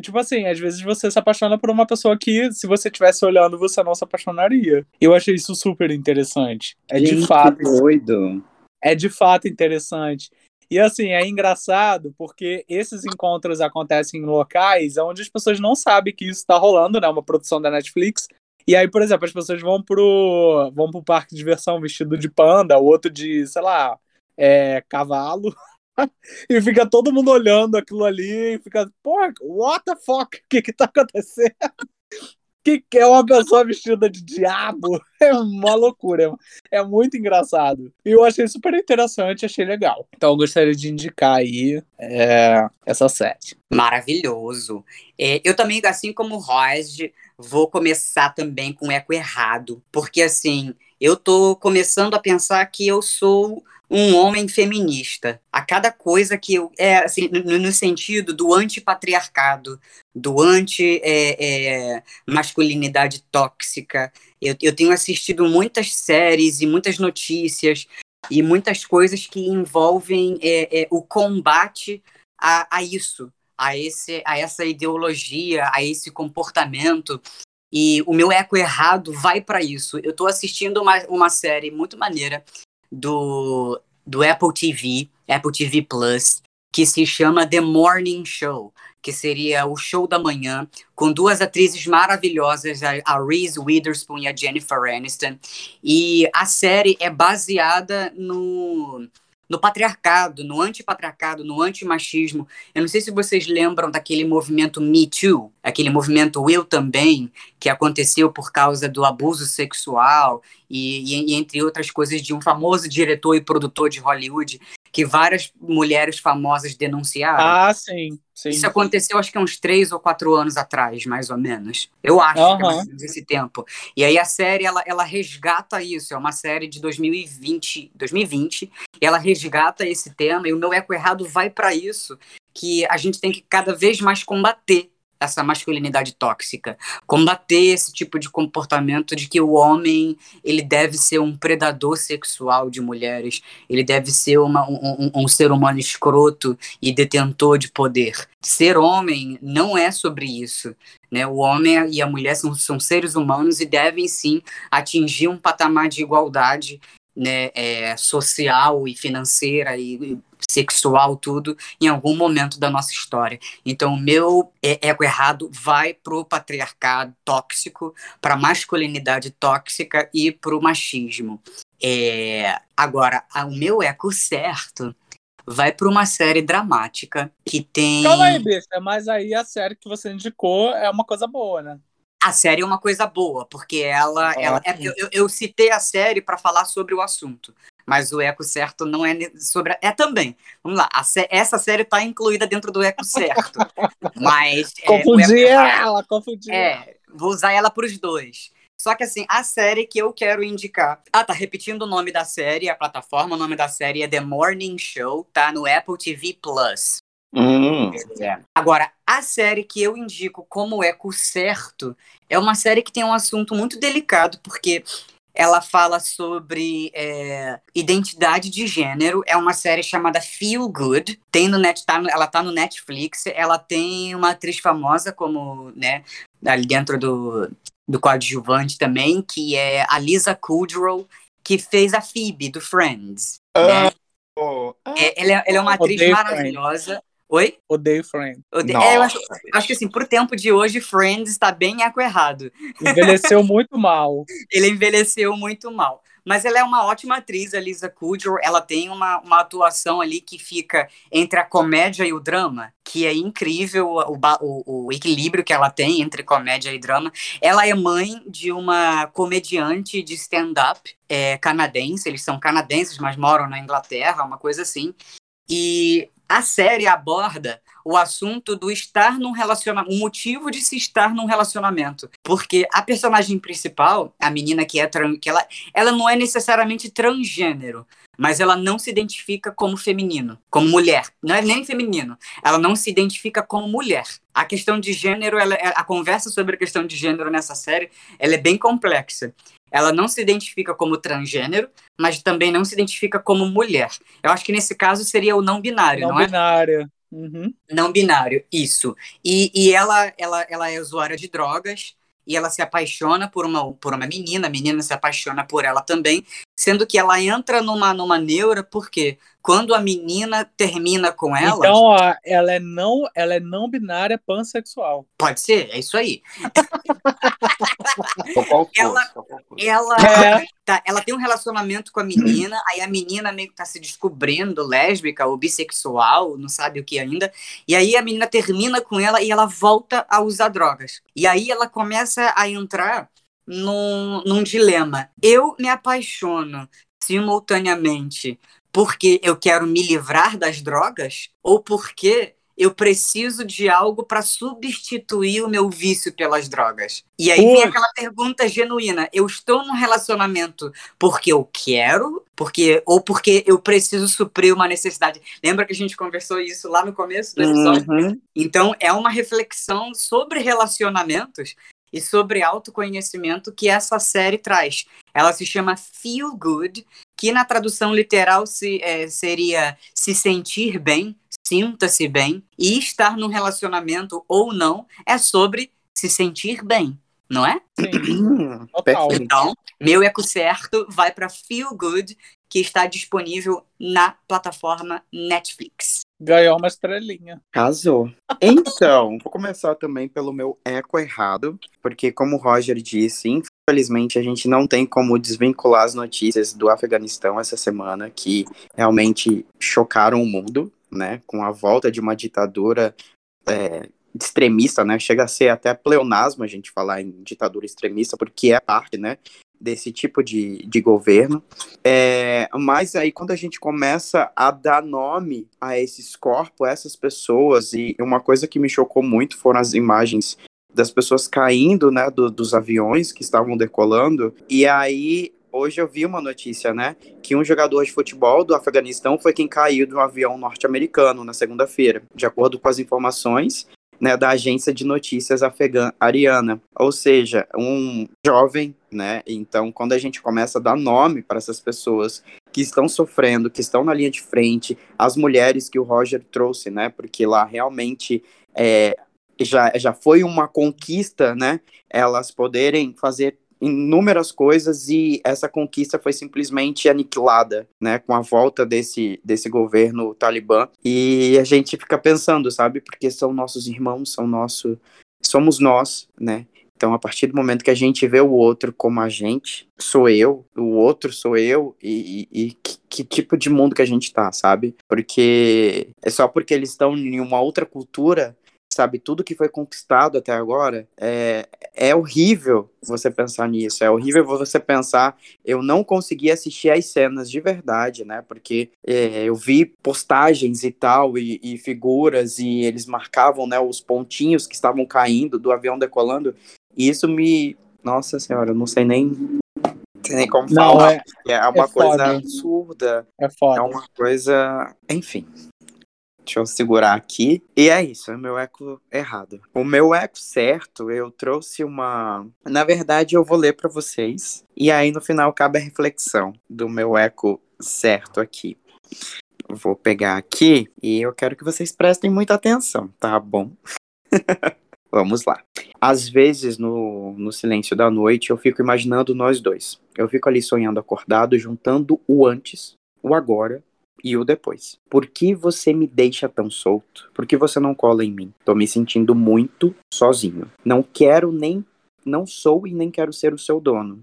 S2: tipo assim, às vezes você se apaixona por uma pessoa que, se você estivesse olhando, você não se apaixonaria. Eu achei isso super interessante. É
S4: Gente,
S2: de fato.
S4: doido.
S2: É de fato interessante. E assim, é engraçado porque esses encontros acontecem em locais onde as pessoas não sabem que isso está rolando, né? Uma produção da Netflix. E aí, por exemplo, as pessoas vão pro, vão pro parque de diversão vestido de panda, o outro de, sei lá, é, cavalo. e fica todo mundo olhando aquilo ali e fica, pô, what the fuck? O que que tá acontecendo? Que é uma pessoa vestida de diabo? É uma loucura. É muito engraçado. E eu achei super interessante, achei legal. Então eu gostaria de indicar aí é, essa série.
S1: Maravilhoso. É, eu também, assim como o Rod, vou começar também com eco errado. Porque assim, eu tô começando a pensar que eu sou um homem feminista. A cada coisa que eu. É, assim, no, no sentido do antipatriarcado, do anti-masculinidade é, é, tóxica. Eu, eu tenho assistido muitas séries e muitas notícias e muitas coisas que envolvem é, é, o combate a, a isso, a, esse, a essa ideologia, a esse comportamento. E o meu eco errado vai para isso. Eu estou assistindo uma, uma série muito maneira do, do Apple TV, Apple TV Plus, que se chama The Morning Show, que seria o show da manhã, com duas atrizes maravilhosas, a Reese Witherspoon e a Jennifer Aniston. E a série é baseada no no patriarcado, no antipatriarcado, no antimachismo. Eu não sei se vocês lembram daquele movimento Me Too, aquele movimento Eu Também, que aconteceu por causa do abuso sexual e, e, e entre outras coisas de um famoso diretor e produtor de Hollywood que várias mulheres famosas denunciaram.
S2: Ah, sim. sim.
S1: Isso aconteceu acho que uns três ou quatro anos atrás, mais ou menos. Eu acho uhum. que é mais desse tempo. E aí a série, ela, ela resgata isso. É uma série de 2020, 2020 e ela resgata esse tema. E o meu eco errado vai para isso, que a gente tem que cada vez mais combater essa masculinidade tóxica, combater esse tipo de comportamento de que o homem ele deve ser um predador sexual de mulheres, ele deve ser uma, um, um, ser humano escroto e detentor de poder. Ser homem não é sobre isso. Né? O homem e a mulher são, são seres humanos e devem sim atingir um patamar de igualdade né, é, social e financeira e sexual, tudo, em algum momento da nossa história. Então, o meu ego errado vai pro patriarcado tóxico, pra masculinidade tóxica e pro machismo. É... Agora, o meu eco certo vai para uma série dramática que tem.
S2: Calma aí, bicha, mas aí a série que você indicou é uma coisa boa, né?
S1: A série é uma coisa boa, porque ela. ela é, eu, eu citei a série para falar sobre o assunto mas o eco certo não é sobre. É também. Vamos lá, sé... essa série está incluída dentro do eco certo. mas.
S2: Confundi é, eco... ela, confundi.
S1: É, vou usar ela para os dois. Só que assim, a série que eu quero indicar. Ah, tá repetindo o nome da série, a plataforma, o nome da série é The Morning Show, tá no Apple TV Plus.
S4: Hum.
S1: É. Agora, a série que eu indico como eco certo é uma série que tem um assunto muito delicado, porque ela fala sobre é, identidade de gênero. É uma série chamada Feel Good. Tem no net, tá ela tá no Netflix. Ela tem uma atriz famosa como, né, ali dentro do, do coadjuvante também, que é a Lisa Kudrow, que fez a Phoebe do Friends. Uh, né? oh, é, ela, é, ela, é uma atriz maravilhosa. Oi?
S2: Odeio Friends.
S1: Ode... É, eu acho, acho, que assim, pro tempo de hoje, Friends está bem eco errado.
S2: Envelheceu muito mal.
S1: Ele envelheceu muito mal. Mas ela é uma ótima atriz, a Lisa Kudrow. Ela tem uma, uma atuação ali que fica entre a comédia e o drama, que é incrível o, o, o equilíbrio que ela tem entre comédia e drama. Ela é mãe de uma comediante de stand-up é, canadense. Eles são canadenses, mas moram na Inglaterra, uma coisa assim. E a série aborda o assunto do estar num relacionamento, o motivo de se estar num relacionamento. Porque a personagem principal, a menina que é trans, que ela, ela não é necessariamente transgênero, mas ela não se identifica como feminino, como mulher. Não é nem feminino. Ela não se identifica como mulher. A questão de gênero, ela, a conversa sobre a questão de gênero nessa série, ela é bem complexa. Ela não se identifica como transgênero, mas também não se identifica como mulher. Eu acho que nesse caso seria o não binário, não, não
S2: é? binário. Uhum.
S1: Não binário, isso. E, e ela, ela, ela é usuária de drogas e ela se apaixona por uma, por uma menina, a menina se apaixona por ela também, sendo que ela entra numa, numa neura, porque quando a menina termina com ela.
S2: Então, ó, ela é não, ela é não binária pansexual.
S1: Pode ser, é isso aí. ela, ela, é. tá, ela tem um relacionamento com a menina, aí a menina meio que tá se descobrindo lésbica ou bissexual, não sabe o que ainda. E aí a menina termina com ela e ela volta a usar drogas. E aí ela começa a entrar num, num dilema. Eu me apaixono simultaneamente porque eu quero me livrar das drogas ou porque eu preciso de algo para substituir o meu vício pelas drogas. E aí vem aquela pergunta genuína: eu estou num relacionamento porque eu quero, porque ou porque eu preciso suprir uma necessidade. Lembra que a gente conversou isso lá no começo do episódio? Uhum. Então é uma reflexão sobre relacionamentos e sobre autoconhecimento que essa série traz. Ela se chama Feel Good, que na tradução literal se, é, seria se sentir bem, sinta-se bem, e estar num relacionamento ou não é sobre se sentir bem, não é?
S2: Sim.
S1: Então, meu eco certo vai para Feel Good, que está disponível na plataforma Netflix.
S2: Ganhou uma estrelinha.
S4: Casou. Então, vou começar também pelo meu eco errado, porque como o Roger disse, infelizmente a gente não tem como desvincular as notícias do Afeganistão essa semana, que realmente chocaram o mundo, né? Com a volta de uma ditadura é, extremista, né? Chega a ser até pleonasmo a gente falar em ditadura extremista, porque é parte, né? Desse tipo de, de governo. É, mas aí, quando a gente começa a dar nome a esses corpos, a essas pessoas, e uma coisa que me chocou muito foram as imagens das pessoas caindo, né, do, dos aviões que estavam decolando, e aí hoje eu vi uma notícia, né, que um jogador de futebol do Afeganistão foi quem caiu de um avião norte-americano na segunda-feira. De acordo com as informações, né, da agência de notícias afegã Ariana, ou seja, um jovem, né? Então, quando a gente começa a dar nome para essas pessoas que estão sofrendo, que estão na linha de frente, as mulheres que o Roger trouxe, né? Porque lá realmente é, já, já foi uma conquista, né? Elas poderem fazer inúmeras coisas e essa conquista foi simplesmente aniquilada, né, com a volta desse, desse governo talibã. E a gente fica pensando, sabe, porque são nossos irmãos, são nosso, somos nós, né? Então, a partir do momento que a gente vê o outro como a gente, sou eu, o outro sou eu, e, e, e que, que, tipo de mundo que a gente tá, sabe? Porque é só porque eles estão em uma outra cultura sabe? Tudo que foi conquistado até agora é, é horrível você pensar nisso. É horrível você pensar. Eu não consegui assistir as cenas de verdade, né? Porque é, eu vi postagens e tal, e, e, figuras, e eles marcavam né, os pontinhos que estavam caindo do avião decolando. E isso me. Nossa senhora, eu não sei nem. Nem como não, falar. É, é uma é coisa foda. absurda.
S2: É foda.
S4: É uma coisa. Enfim. Deixa eu segurar aqui. E é isso, é o meu eco errado. O meu eco certo, eu trouxe uma. Na verdade, eu vou ler para vocês. E aí, no final, cabe a reflexão do meu eco certo aqui. Vou pegar aqui e eu quero que vocês prestem muita atenção, tá bom? Vamos lá. Às vezes, no, no silêncio da noite, eu fico imaginando nós dois. Eu fico ali sonhando acordado, juntando o antes, o agora e o depois. Por que você me deixa tão solto? Por que você não cola em mim? Tô me sentindo muito sozinho. Não quero nem. Não sou e nem quero ser o seu dono.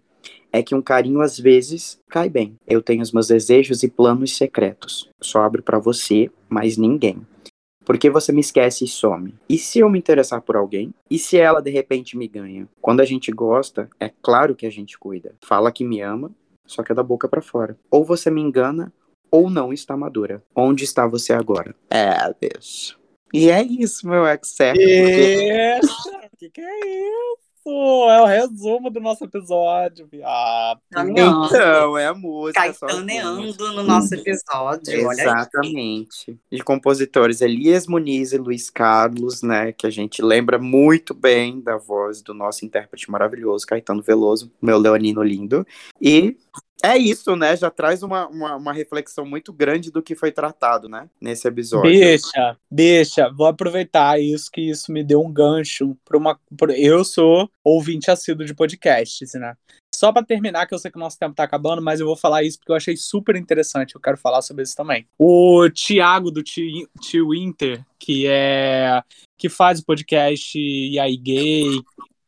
S4: É que um carinho às vezes cai bem. Eu tenho os meus desejos e planos secretos. Só abro para você, mas ninguém. Por que você me esquece e some? E se eu me interessar por alguém? E se ela de repente me ganha? Quando a gente gosta, é claro que a gente cuida. Fala que me ama, só que é da boca para fora. Ou você me engana, ou não está madura. Onde está você agora? É, bicho. E é isso, meu ex certo.
S2: Porque... que que é isso? É o resumo do nosso episódio, viado.
S4: Então, é a música.
S1: Caetaneando no nosso episódio.
S4: Exatamente. De compositores Elias Muniz e Luiz Carlos, né? Que a gente lembra muito bem da voz do nosso intérprete maravilhoso, Caetano Veloso, meu leonino lindo. E é isso, né? Já traz uma, uma, uma, reflexão muito grande do que foi tratado, né? Nesse episódio.
S2: Deixa, deixa. Vou aproveitar isso, que isso me deu um gancho para uma. Pra, eu sou ouvinte assíduo de podcasts, né? Só para terminar, que eu sei que o nosso tempo tá acabando, mas eu vou falar isso porque eu achei super interessante. Eu quero falar sobre isso também. O Thiago do Tio Winter, que é que faz o podcast E aí Gay,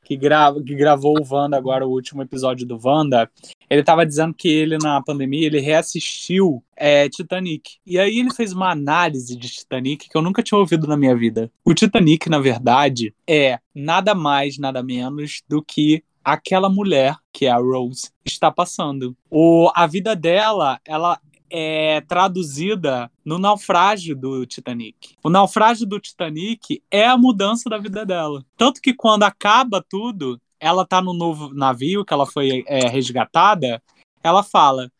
S2: que, grava, que gravou o Wanda agora, o último episódio do Wanda, ele estava dizendo que ele, na pandemia, ele reassistiu é, Titanic. E aí ele fez uma análise de Titanic que eu nunca tinha ouvido na minha vida. O Titanic, na verdade, é nada mais, nada menos do que aquela mulher, que é a Rose, está passando. O, a vida dela, ela é traduzida no naufrágio do Titanic. O naufrágio do Titanic é a mudança da vida dela. Tanto que quando acaba tudo, ela tá no novo navio que ela foi é, resgatada, ela fala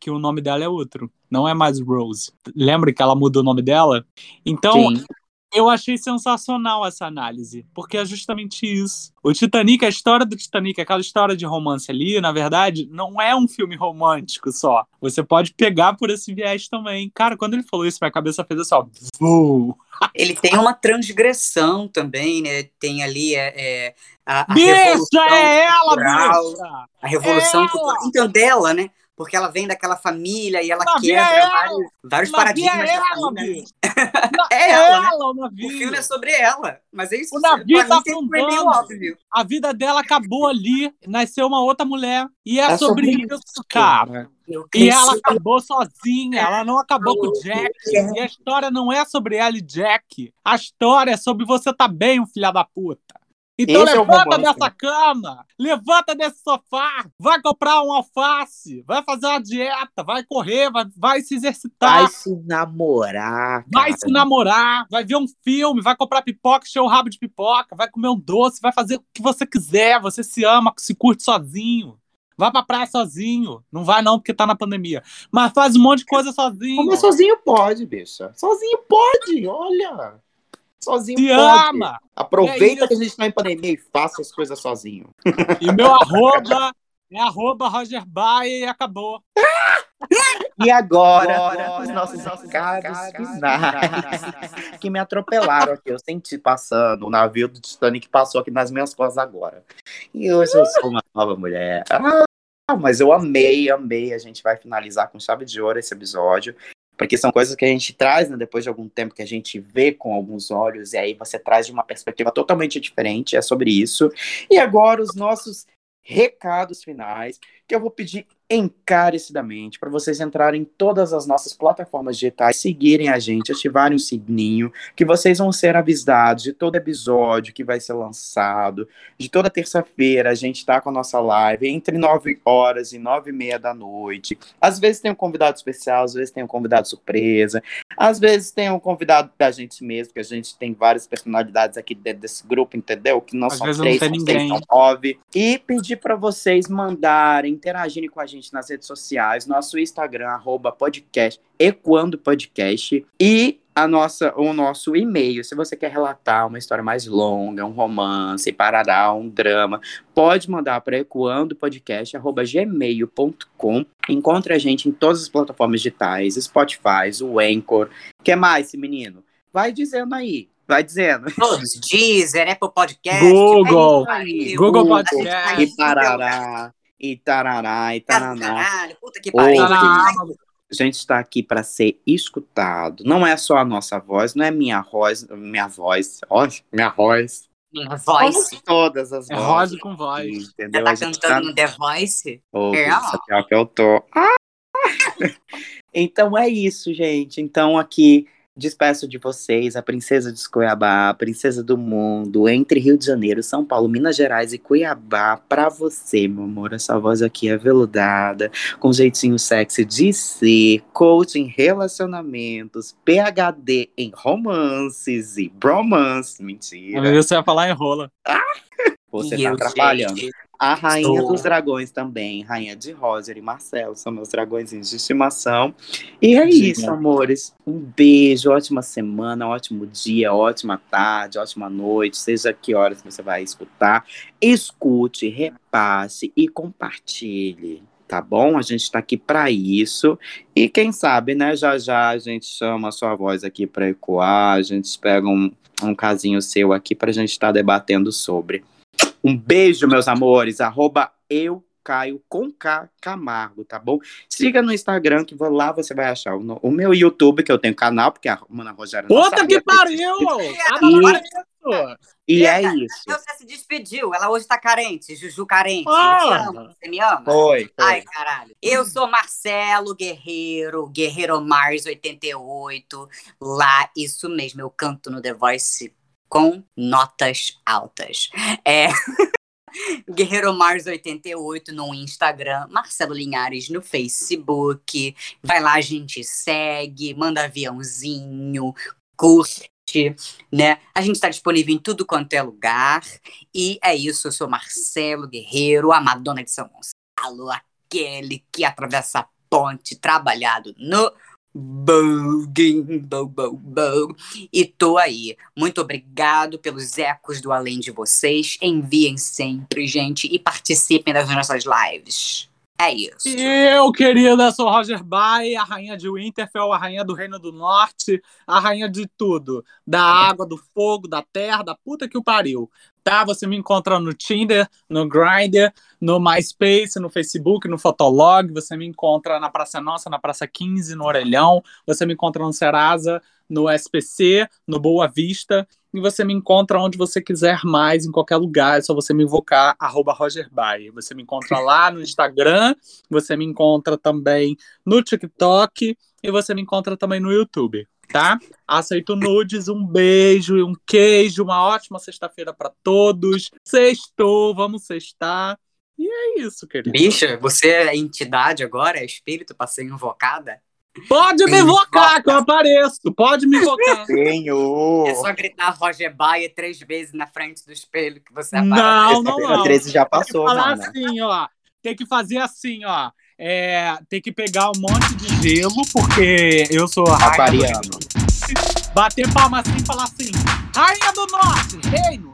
S2: que o nome dela é outro, não é mais Rose. Lembra que ela mudou o nome dela? Então, Sim. Eu achei sensacional essa análise, porque é justamente isso. O Titanic, a história do Titanic, aquela história de romance ali, na verdade, não é um filme romântico só. Você pode pegar por esse viés também. Cara, quando ele falou isso, minha cabeça fez assim, ó. Voo.
S1: Ele tem uma transgressão também, né? Tem ali é, é a, a
S2: bicha, revolução é ela, cultural, bicha!
S1: A revolução é cultural. Então, dela, né? Porque ela vem daquela família e ela quebra é vários, vários paradigmas
S2: é
S1: ela,
S2: da família.
S1: é ela, né? o, o filme é sobre ela, mas é isso.
S2: O navio tá afundando. A vida dela acabou ali, nasceu uma outra mulher e é, é sobre, sobre isso, cara. E ela acabou sozinha, ela não acabou com o Jack. E a história não é sobre ela e Jack. A história é sobre você tá bem, um filho da puta. Então Esse levanta é dessa cama, levanta desse sofá, vai comprar um alface, vai fazer uma dieta, vai correr, vai, vai se exercitar.
S4: Vai se namorar. Cara.
S2: Vai se namorar, vai ver um filme, vai comprar pipoca, encher o rabo de pipoca, vai comer um doce, vai fazer o que você quiser. Você se ama, se curte sozinho. Vai pra praia sozinho. Não vai não, porque tá na pandemia. Mas faz um monte de coisa sozinho.
S4: Mas sozinho pode, bicha. Sozinho pode, olha. Sozinho pode.
S2: ama!
S4: Aproveita
S2: É
S4: que a gente tá em pandemia e faça as coisas sozinho.
S2: E meu arroba é arroba Roger Baia e acabou.
S4: E agora, os nossos recados finais que me atropelaram aqui. Eu senti passando, o navio do Titanic passou aqui nas minhas costas agora. E hoje eu sou uma nova mulher. Ah, mas eu amei, amei. A gente vai finalizar com chave de ouro esse episódio. Porque são coisas que a gente traz, né, depois de algum tempo que a gente vê com alguns olhos, e aí você traz de uma perspectiva totalmente diferente, é sobre isso. E agora os nossos recados finais, que eu vou pedir encarecidamente para vocês entrarem em todas as nossas plataformas digitais, seguirem a gente, ativarem o sininho, que vocês vão ser avisados de todo episódio que vai ser lançado. De toda terça-feira a gente tá com a nossa live entre 9 horas e 9 e meia da noite. Às vezes tem um convidado especial, às vezes tem um convidado surpresa, às vezes tem um convidado da gente mesmo, que a gente tem várias personalidades aqui dentro desse grupo, entendeu? Que não
S2: Às não
S4: três,
S2: tem
S4: são
S2: ninguém.
S4: seis, são nove. E pedir para vocês mandarem, interagirem com a gente nas redes sociais, nosso Instagram, arroba podcast, Equando Podcast, e a nossa, o nosso e-mail. Se você quer relatar uma história mais longa, um romance, parará, um drama, pode mandar para ecoandopodcast.gmail.com. Encontre a gente em todas as plataformas digitais, Spotify, o Anchor. que mais, esse menino? Vai dizendo aí. Vai dizendo.
S1: Todos, Deezer, Apple Podcast.
S2: Google.
S1: é aí.
S2: Google
S1: gente
S2: Podcast.
S4: E parará, e tarará, e taraná.
S1: Caralho, puta que pariu.
S2: Tá.
S4: A gente está aqui para ser escutado. Não é só a nossa voz, não é minha voz, minha voz, ó, minha voz.
S1: Minha voz.
S4: Somos todas as
S2: É
S4: vozes.
S2: rosa com voz.
S1: Você
S4: Entendeu?
S1: tá
S4: gente
S1: cantando no The Voice?
S4: Ô,
S1: É, ó.
S4: que eu tô. Ah! então é isso, gente. Então aqui despeço de vocês, a princesa de Cuiabá, a princesa do mundo, entre Rio de Janeiro, São Paulo, Minas Gerais e Cuiabá, pra você, meu amor. Essa voz aqui é veludada, com jeitinho sexy de ser, coach em relacionamentos, PhD em romances e bromance. Mentira.
S2: Você vai falar em rola.
S4: Você
S1: E
S4: tá atrapalhando.
S1: gente,
S4: A rainha
S1: Estou.
S4: dos dragões também, rainha de Roger e Marcelo, são meus dragõezinhos de estimação. E é
S2: Diga.
S4: isso, amores. Um beijo, ótima semana, ótimo dia, ótima tarde, ótima noite, seja que horas você vai escutar. Escute, repasse e compartilhe. Tá bom? A gente tá aqui para isso. E quem sabe, né? Já já a gente chama a sua voz aqui para ecoar, a gente pega um, um casinho seu aqui pra gente estar debatendo sobre. Um beijo, meus amores. Arroba eu Caio com K Camargo, tá bom? Siga no Instagram, que vou- lá você vai achar o, no- o meu YouTube, que eu tenho canal, porque a Mana Rogério não
S2: Puta que pariu!
S4: existia.
S2: Adoro isso!
S4: E é
S1: Eita,
S4: isso.
S1: Você se despediu. Ela hoje tá carente. Juju carente. Amo. Você me ama?
S4: Foi, foi.
S1: Ai, caralho. Eu sou Marcelo Guerreiro, Guerreiro Mars 88. Lá, isso mesmo, eu canto no The Voice com notas altas. É. Guerreiro Mars 88 no Instagram, Marcelo Linhares no Facebook. Vai lá, a gente segue, manda aviãozinho, curte, né? A gente está disponível em tudo quanto é lugar. E é isso, eu sou Marcelo Guerreiro, a Madonna de São Gonçalo, aquele que atravessa a ponte, trabalhado no Bogan, bo, bo, bo. E tô aí. Muito obrigado pelos ecos do além de vocês. Enviem sempre, gente, e participem das nossas lives. É isso.
S2: Eu, querida, sou Roger Bay, a rainha de Winterfell, a rainha do Reino do Norte, a rainha de tudo. Da água, do fogo, da terra, da puta que o pariu. Tá? Você me encontra no Tinder, no Grindr, no MySpace, no Facebook, no Fotolog. Você me encontra na Praça Nossa, na Praça 15, no Orelhão. Você me encontra no Serasa, no SPC, no Boa Vista. E você me encontra onde você quiser mais, em qualquer lugar. É só você me invocar, arroba Roger Bay. Você me encontra lá no Instagram, você me encontra também no TikTok e você me encontra também no YouTube, tá? Aceito nudes, um beijo e um queijo, uma ótima sexta-feira pra todos. Sextou, vamos sextar. E é isso, querido.
S1: Bicha, você é entidade agora? É espírito pra ser invocada?
S2: Pode me invocar que eu apareço. Pode me invocar.
S4: Senhor!
S1: É só gritar Roger Baia três vezes na frente do espelho que você aparece.
S2: Não, não,
S4: A
S2: não.
S4: 13 já
S2: Tem que
S4: passou,
S2: falar assim, ó. Tem que fazer assim, ó. É, tem que pegar um monte de gelo, porque eu sou
S4: Aquariano.
S2: Bater palma assim e falar assim. Rainha do Norte, reino.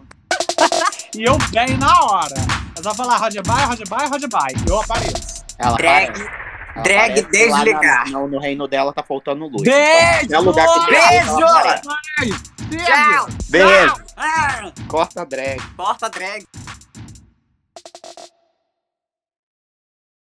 S2: E eu venho na hora. Ela vai falar Roger Bye, Roger Bye, Roger Bye. Eu apareço.
S4: Ela
S1: Drag,
S4: aparece. Ela
S1: drag
S4: aparece
S1: desligar.
S4: na- no, no reino dela tá faltando luz.
S2: Beijo!
S4: É o lugar que tem
S1: Beijo!
S2: Beijo!
S1: Tchau!
S4: Beijo!
S1: Ah,
S4: Corta a drag.
S1: corta a drag.